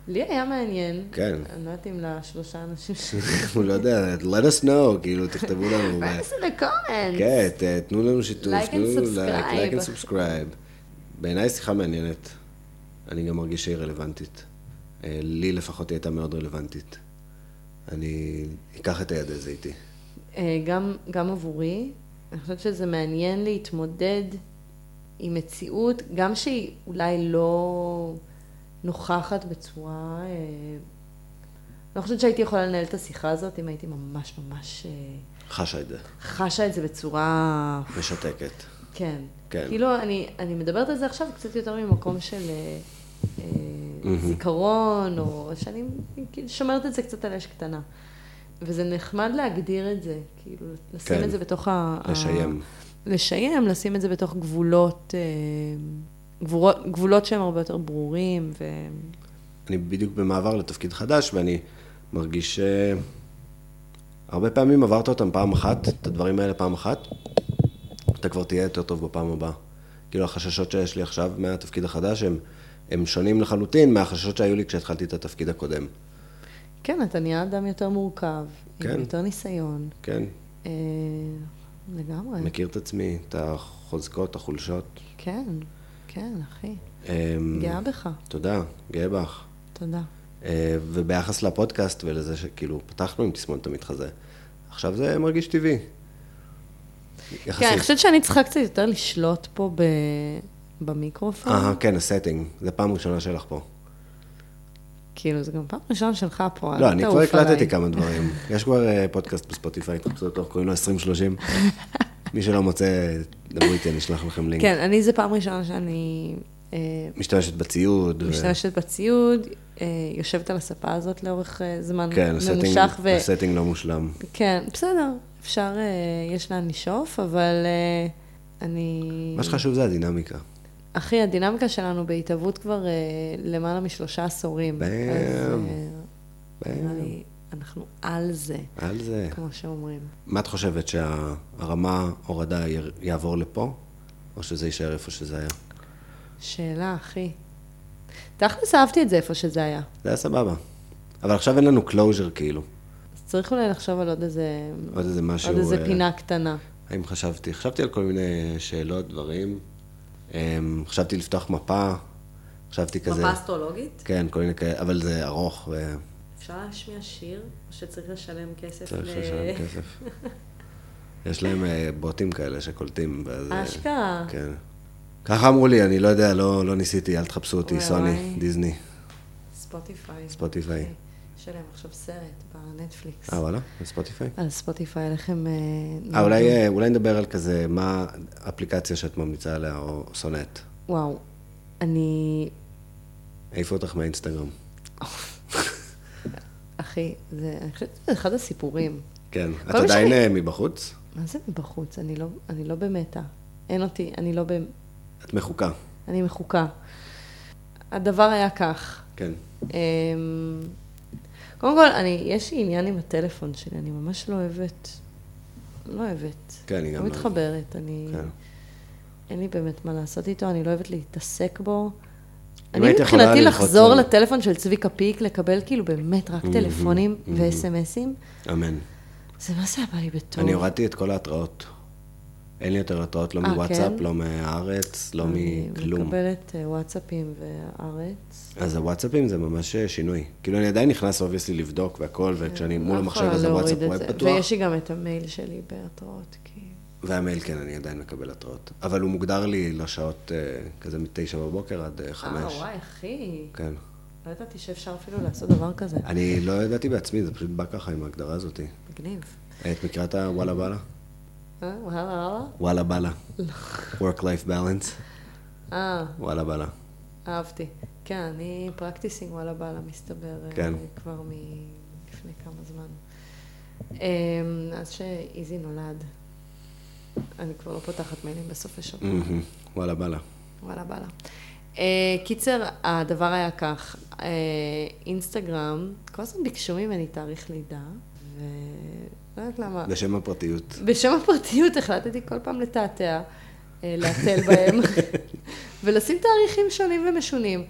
לי היה מעניין. כן. אני לא יודעת אם לשלושה אנשים ש... הוא לא יודע, let us know, כאילו, תכתבו לנו. Us in the comments. כן, תנו לנו שיתוף, Like and תנו subscribe. לייק and subscribe. בעיניי שיחה מעניינת. אני גם מרגיש שהיא רלוונטית. אה, לי לפחות היא הייתה מאוד רלוונטית. אני אקח את היד הזה איתי. אה, גם, גם עבורי, אני חושבת שזה מעניין להתמודד עם מציאות, גם שהיא אולי לא נוכחת בצורה... אה, אני לא חושבת שהייתי יכולה לנהל את השיחה הזאת אם הייתי ממש ממש אה, חשה את זה. חשה את זה בצורה... משתקת. כן. כן. כאילו, אני, אני מדברת על זה עכשיו קצת יותר ממקום של אה, אה. זיכרון, או שאני כאילו שומרת את זה קצת על אש קטנה. וזה נחמד להגדיר את זה, כאילו, לשים כן. את זה בתוך ה... ה- לשיים. לשיים, לשים את זה בתוך גבולות, אה, גבולות, גבולות שהם הרבה יותר ברורים, ו... אני בדיוק במעבר לתפקיד חדש, ואני מרגיש ש... הרבה פעמים עברת אותם פעם אחת, את הדברים האלה פעם אחת, אתה כבר תהיה יותר טוב בפעם הבאה. כאילו החששות שיש לי עכשיו מהתפקיד החדש, הם, הם שונים לחלוטין מהחששות שהיו לי כשהתחלתי את התפקיד הקודם. כן, אתה נהיה אדם יותר מורכב, כן. עם יותר ניסיון. כן, אה, לגמרי. מכיר את עצמי, את החוזקות, החולשות. כן, כן, אחי. אמ, גאה בך. תודה, גאה בך. תודה. אה, וביחס לפודקאסט ולזה שכאילו פתחנו עם תסמונת המתחזה, עכשיו זה מרגיש טבעי. יחסית. כן, אני חושבת שאני צריכה קצת יותר לשלוט פה ב... במיקרופון. אה, כן, ה setting, זה פעם ראשונה שלך פה. כאילו, זה גם פעם ראשונה שלך פה, לא, אני כבר הקלטתי. כמה דברים. יש כבר אה, פודקאסט בספוטיפיי, תחפשו אותו, קוראים לו 2030. מי שלא מוצא, דברו איתי, אני אשלח לכם לינק. כן, אני, זה פעם ראשונה שאני אה, משתמשת בציוד. ו- משתמשת בציוד, אה, יושבת על הספה הזאת לאורך אה, זמן כן, ממושך, ו... ה setting לא מושלם. כן, בסדר, אפשר, יש לאן לשאוף, אבל אני... מה שחשוב זה הדינמיקה. אחי, הדינמיקה שלנו בהתהוות כבר למעלה משלושה עשורים. באם. אז, אנחנו על זה, על זה. כמו שאומרים. מה את חושבת, שהרמה הורדה יעבור לפה, או שזה יישאר איפה שזה היה? שאלה, אחי. תכלס אהבתי את זה איפה שזה היה. זה היה סבבה. אבל עכשיו אין לנו closure כאילו. אז צריך אולי לחשוב על עוד איזה... עוד איזה משהו... עוד איזה אה, פינה קטנה. האם חשבתי? חשבתי על כל מיני שאלות, דברים. אמ, חשבתי לפתוח מפה, חשבתי כזה... מפה אסטרולוגית? כן, כל מיני כאלה, אבל זה ארוך ו... אפשר להשמיע שיר, או שצריך לשלם כסף צריך ל... לשלם כסף. יש להם אה, בוטים כאלה שקולטים. ואז, אה, אשכרה. כן. ככה אמרו לי, אני לא יודע, לא, לא ניסיתי, אל תחפשו אותי, סוני. דיסני, ספוטיפיי. ספוטיפיי. יש עליהם עכשיו סרט בנטפליקס. אה, וואלה? בספוטיפיי? על ספוטיפיי, איך הם... אה, אולי, אה, אולי נדבר על כזה, מה האפליקציה שאת ממליצה עליה, או שונאת. וואו, אני... העיפו אותך מהאינסטגרם. אחי, זה... אני חושבת שזה אחד הסיפורים. כן. את עדיין שאני- אה, מבחוץ? מה זה מבחוץ? אני לא, אני לא במטה. אין אותי, אני לא ב... את מחוקה. אני מחוקה. הדבר היה כך. כן. אמ, קודם כל, אני, יש לי עניין עם הטלפון שלי, אני ממש לא אוהבת, לא אוהבת. כן, אני גם לא לא. מתחברת, אני... כן. אין לי באמת מה לעשות איתו, אני לא אוהבת להתעסק בו. אני מבחינתי לחזור לטלפון של צביקה פיק, לקבל כאילו באמת רק טלפונים. וסמסים, אמן. זה מה זה היה בא לי בטוב. אני הורדתי את כל ההתראות. אין לי יותר התראות, לא אה, מוואטסאפ, כן? לא מהארץ, לא אני מכלום. מקבלת אה, וואטסאפים והארץ. אז הוואטסאפים זה ממש אה, שינוי. כאילו, אני עדיין נכנס obviously לבדוק והכל, וכשאני מול לא המחשב יכולה אז להוריד הוואטסאפ את web זה. פתוח. ויש לי גם את המייל שלי בהתראות, כי... והמייל, כן, אני עדיין מקבל התראות. אבל הוא מוגדר לי לשעות אה, כזה מתשע בבוקר עד אה, אה, חמש. וואי, אחי. כן. לא ידעתי שאפשר אפילו לעשות דבר כזה. אני לא ידעתי בעצמי, זה פשוט בא ככה עם ההגדרה הזאת. מגניב. את מכירה את הוואלה? אה, וואלה, וואלה. וואלה בלה. Work-life balance. אה, וואלה בלה. אהבתי. כן, אני פרקטיסינג וואלה באללה, מסתבר, אה, כן. כבר מלפני כמה זמן. אמ, אז שאיזי נולד, אני כבר לא פותחת מיילים בסופי שבוע. מהמם. וואלה בלה. וואלה באללה. אה, קיצר, הדבר היה כך, אה, אינסטגרם, כל הזמן ביקשו ממני תאריך לידה, ולא יודעת למה. לשם הפרטיות. בשם הפרטיות החלטתי כל פעם לתעתע, אה, להתל בהם, ולשים תאריכים שונים ומשונים.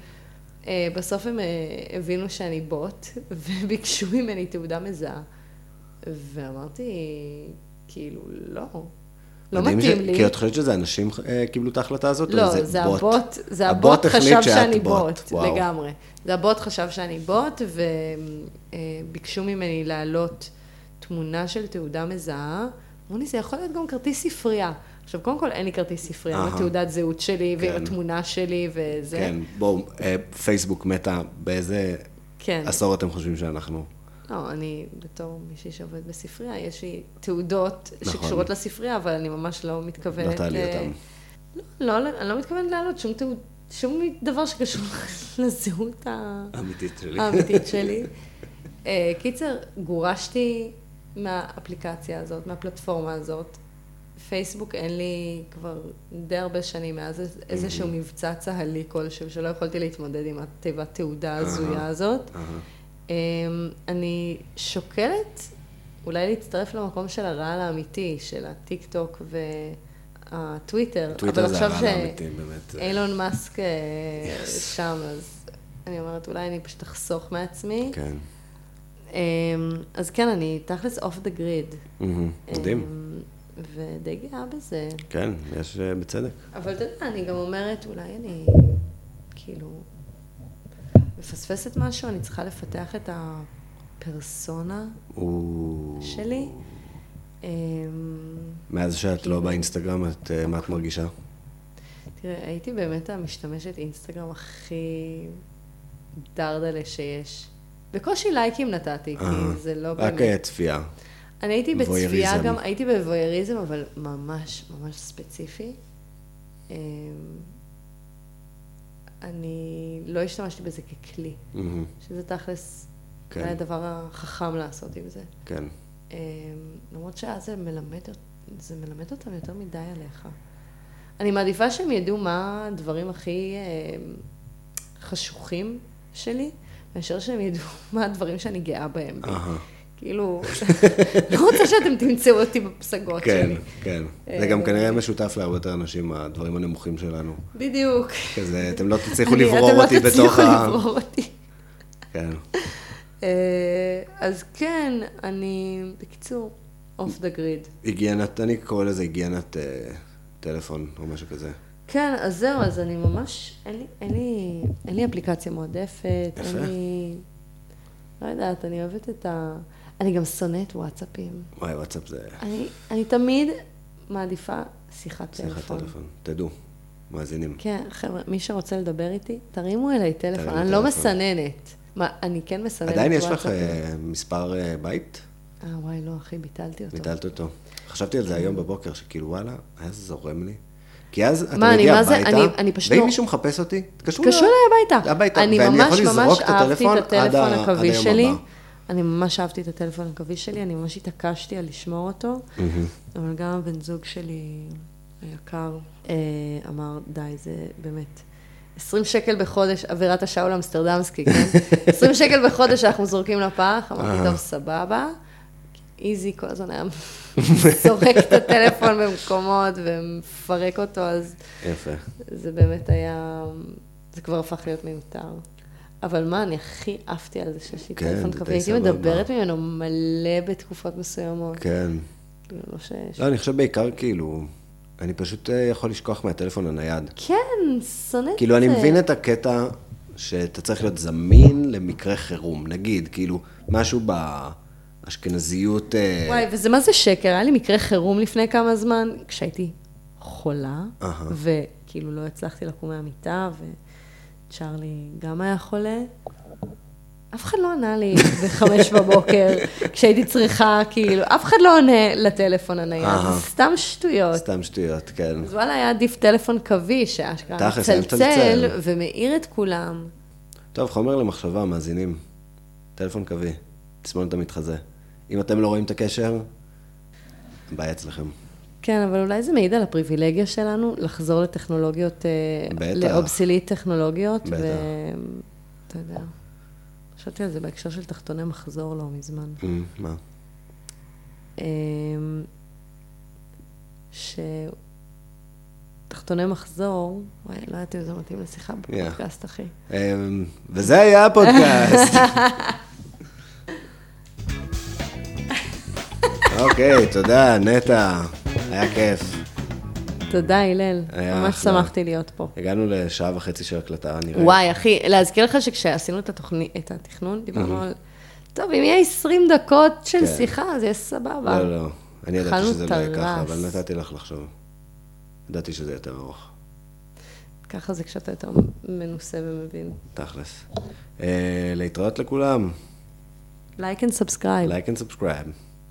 בסוף הם הבינו שאני בוט, וביקשו ממני תעודה מזהה. ואמרתי, כאילו, לא, לא מתאים ש- לי. כי את חושבת שזה אנשים אה, קיבלו את ההחלטה הזאת? לא, זה הבוט, זה הבוט החליט חשב שאני בוט. בוט, וואו. לגמרי. זה הבוט חשב שאני בוט, וביקשו ממני להעלות תמונה של תעודה מזהה, אמרו לי, זה יכול להיות גם כרטיס ספרייה. עכשיו, קודם כל, אין לי כרטיס ספרייה, עם אהה. התעודת זהות שלי, ועם כן. התמונה שלי, וזה. כן, בואו, אה, פייסבוק מתה, באיזה כן. עשור אתם חושבים שאנחנו? לא, אני בתור מישהי שעובדת בספרייה, יש לי תעודות נכון. שקשורות לספרייה, אבל אני ממש לא מתכוונת... לא תעלי אה, אותם. לא, לא, אני לא מתכוונת להעלות שום תעוד, שום דבר שקשור לזהות האמיתית שלי. האמיתית שלי. אה, קיצר, גורשתי מהאפליקציה הזאת, מהפלטפורמה הזאת. פייסבוק אין לי כבר די הרבה שנים מאז איז- איזשהו מבצע צה"לי כלשהו, שלא יכולתי להתמודד עם התיבת תעודה ההזויה הזאת. אמ, אני שוקלת אולי להצטרף למקום של הרעל האמיתי, של הטיק טוק והטוויטר. טוויטר אבל זה הרעל האמיתי, באמת. מאסק אה. שם, אז אני אומרת, אולי אני פשוט אחסוך מעצמי. כן. אמ, אז כן, אני תכלס off the grid. מדהים. אמ, ודי גאה בזה. כן, יש אה, בצדק. אבל אתה יודע, אני גם אומרת, אולי אני כאילו מפספסת משהו, אני צריכה לפתח את הפרסונה הוא... שלי. אמ, מאז שאת לא באינסטגרם, את, אה, מה את מרגישה? תראה, הייתי באמת המשתמשת אינסטגרם הכי דרדלה שיש. בקושי לייקים נתתי, כי זה לא באמת. רק אה, צפייה. אני הייתי בצפייה. גם, הייתי בוויוריזם, אבל ממש ממש ספציפי. אני לא השתמשתי בזה ככלי, מהמם, שזה תכלס כן. היה הדבר החכם לעשות עם זה. כן. אמ, למרות שאז זה מלמד, זה מלמד אותם יותר מדי עליך. אני מעדיפה שהם ידעו מה הדברים הכי אמ, חשוכים שלי, מאשר שהם ידעו מה הדברים שאני גאה בהם. אהה. כאילו, לא רוצה שאתם תמצאו אותי בפסגות כן, שלי. כן. אה, זה גם כנראה משותף להרבה יותר אנשים, הדברים הנמוכים שלנו. בדיוק. כזה, אתם לא תצליחו אני- לברור אתם לא אותי בתוך תצליחו ה... לברור אותי. כן. אה, אז כן, אני, בקיצור, אוף דה גריד. היגיינת, אני קורא לזה היגיינת אה, טלפון או משהו כזה. כן, אז זהו, אז אני ממש, אין לי, אין לי, אין לי אפליקציה מועדפת, יפה. אין לי, לא יודעת, אני אוהבת את ה... אני גם שונאת וואטסאפים. וואי, וואטסאפ זה אני, אני תמיד מעדיפה שיחת שיחת טלפון. טלפון. תדעו, מאזינים. כן, חבר'ה, מי שרוצה לדבר איתי, תרימו אליי טלפון, אני לא טלפון. מסננת. מה, אני כן מסננת עדיין יש לך. אה, מספר אה, בית? אה, וואי, לא, אחי, ביטלתי אותו. ביטלת אותו. חשבתי על זה היום בבוקר, שכאילו, וואלה, היה זה זורם לי. כי אז אתה מגיע הביתה, ואם לא- מישהו מחפש אותי, תתקשרו התקשרו אליי הביתה. הביתה, אני ואני ממש יכול לזרוק ממש את אהבתי הטלפון את עד היום שלי. הבא. אני ממש אהבתי את הטלפון הקווי שלי, אני ממש התעקשתי על לשמור אותו, אבל גם הבן זוג שלי היקר אה, אמר, די, זה באמת. 20 שקל בחודש, אווירת השאול אמסטרדמסקי, כן? 20 שקל בחודש אנחנו זורקים לפח, אמרתי, טוב, סבבה. איזי כל הזמן היה זורק את הטלפון במקומות ומפרק אותו, אז יפה. זה באמת היה, זה כבר הפך להיות מיותר. אבל מה, אני הכי עפתי על זה שיש לי כן, טלפון זה קווי, הייתי. מדברת ממנו מלא בתקופות מסוימות. כן. כאילו, לא ש... לא, אני חושב בעיקר כאילו, אני פשוט אה, יכול לשכוח מהטלפון הנייד. כן, שונאת את כאילו, אני זה. מבין את הקטע שאתה צריך להיות זמין למקרה חירום. נגיד, כאילו, משהו באשכנזיות... אה, וואי, וזה מה זה שקר? היה לי מקרה חירום לפני כמה זמן, כשהייתי חולה. וכאילו לא הצלחתי לקום מהמיטה, וצ'ארלי גם היה חולה. אף אחד לא ענה לי בחמש בבוקר, כשהייתי צריכה, כאילו, אף אחד לא עונה לטלפון הנייד, סתם שטויות. סתם שטויות, כן. אז וואלה, היה עדיף טלפון קווי, שאשכרה מצלצל. ומאיר את כולם. טוב, חומר למחשבה, מאזינים. טלפון קווי, תסמונת המתחזה. אם אתם לא רואים את הקשר, בעיה אצלכם. כן, אבל אולי זה מעיד על הפריבילגיה שלנו לחזור לטכנולוגיות, אה, בטח. לאובסילית טכנולוגיות, בטח. ואתה יודע, חשבתי על זה בהקשר של תחתוני מחזור לא מזמן. Mm, מה? אמ, שתחתוני מחזור, וואי, לא יודעת אם זה מתאים לשיחה בפודקאסט, אחי. אמ, וזה היה הפודקאסט. אוקיי, תודה, נטע. היה כיף. תודה, הלל. ממש אחלה. שמחתי להיות פה. הגענו לשעה וחצי של הקלטה, נראה. וואי, אחי, להזכיר לך שכשעשינו את, התוכני, את התכנון, דיברנו על... טוב, אם יהיה 20 דקות של כן. שיחה, אז יהיה סבבה. לא, לא. אני ידעתי שזה לא יהיה ככה. אבל נתתי לך לחשוב. ידעתי שזה יותר ארוך, ככה זה כשאתה יותר מנוסה ומבין. תכלס. אה, להתראות לכולם, like and subscribe. like and subscribe.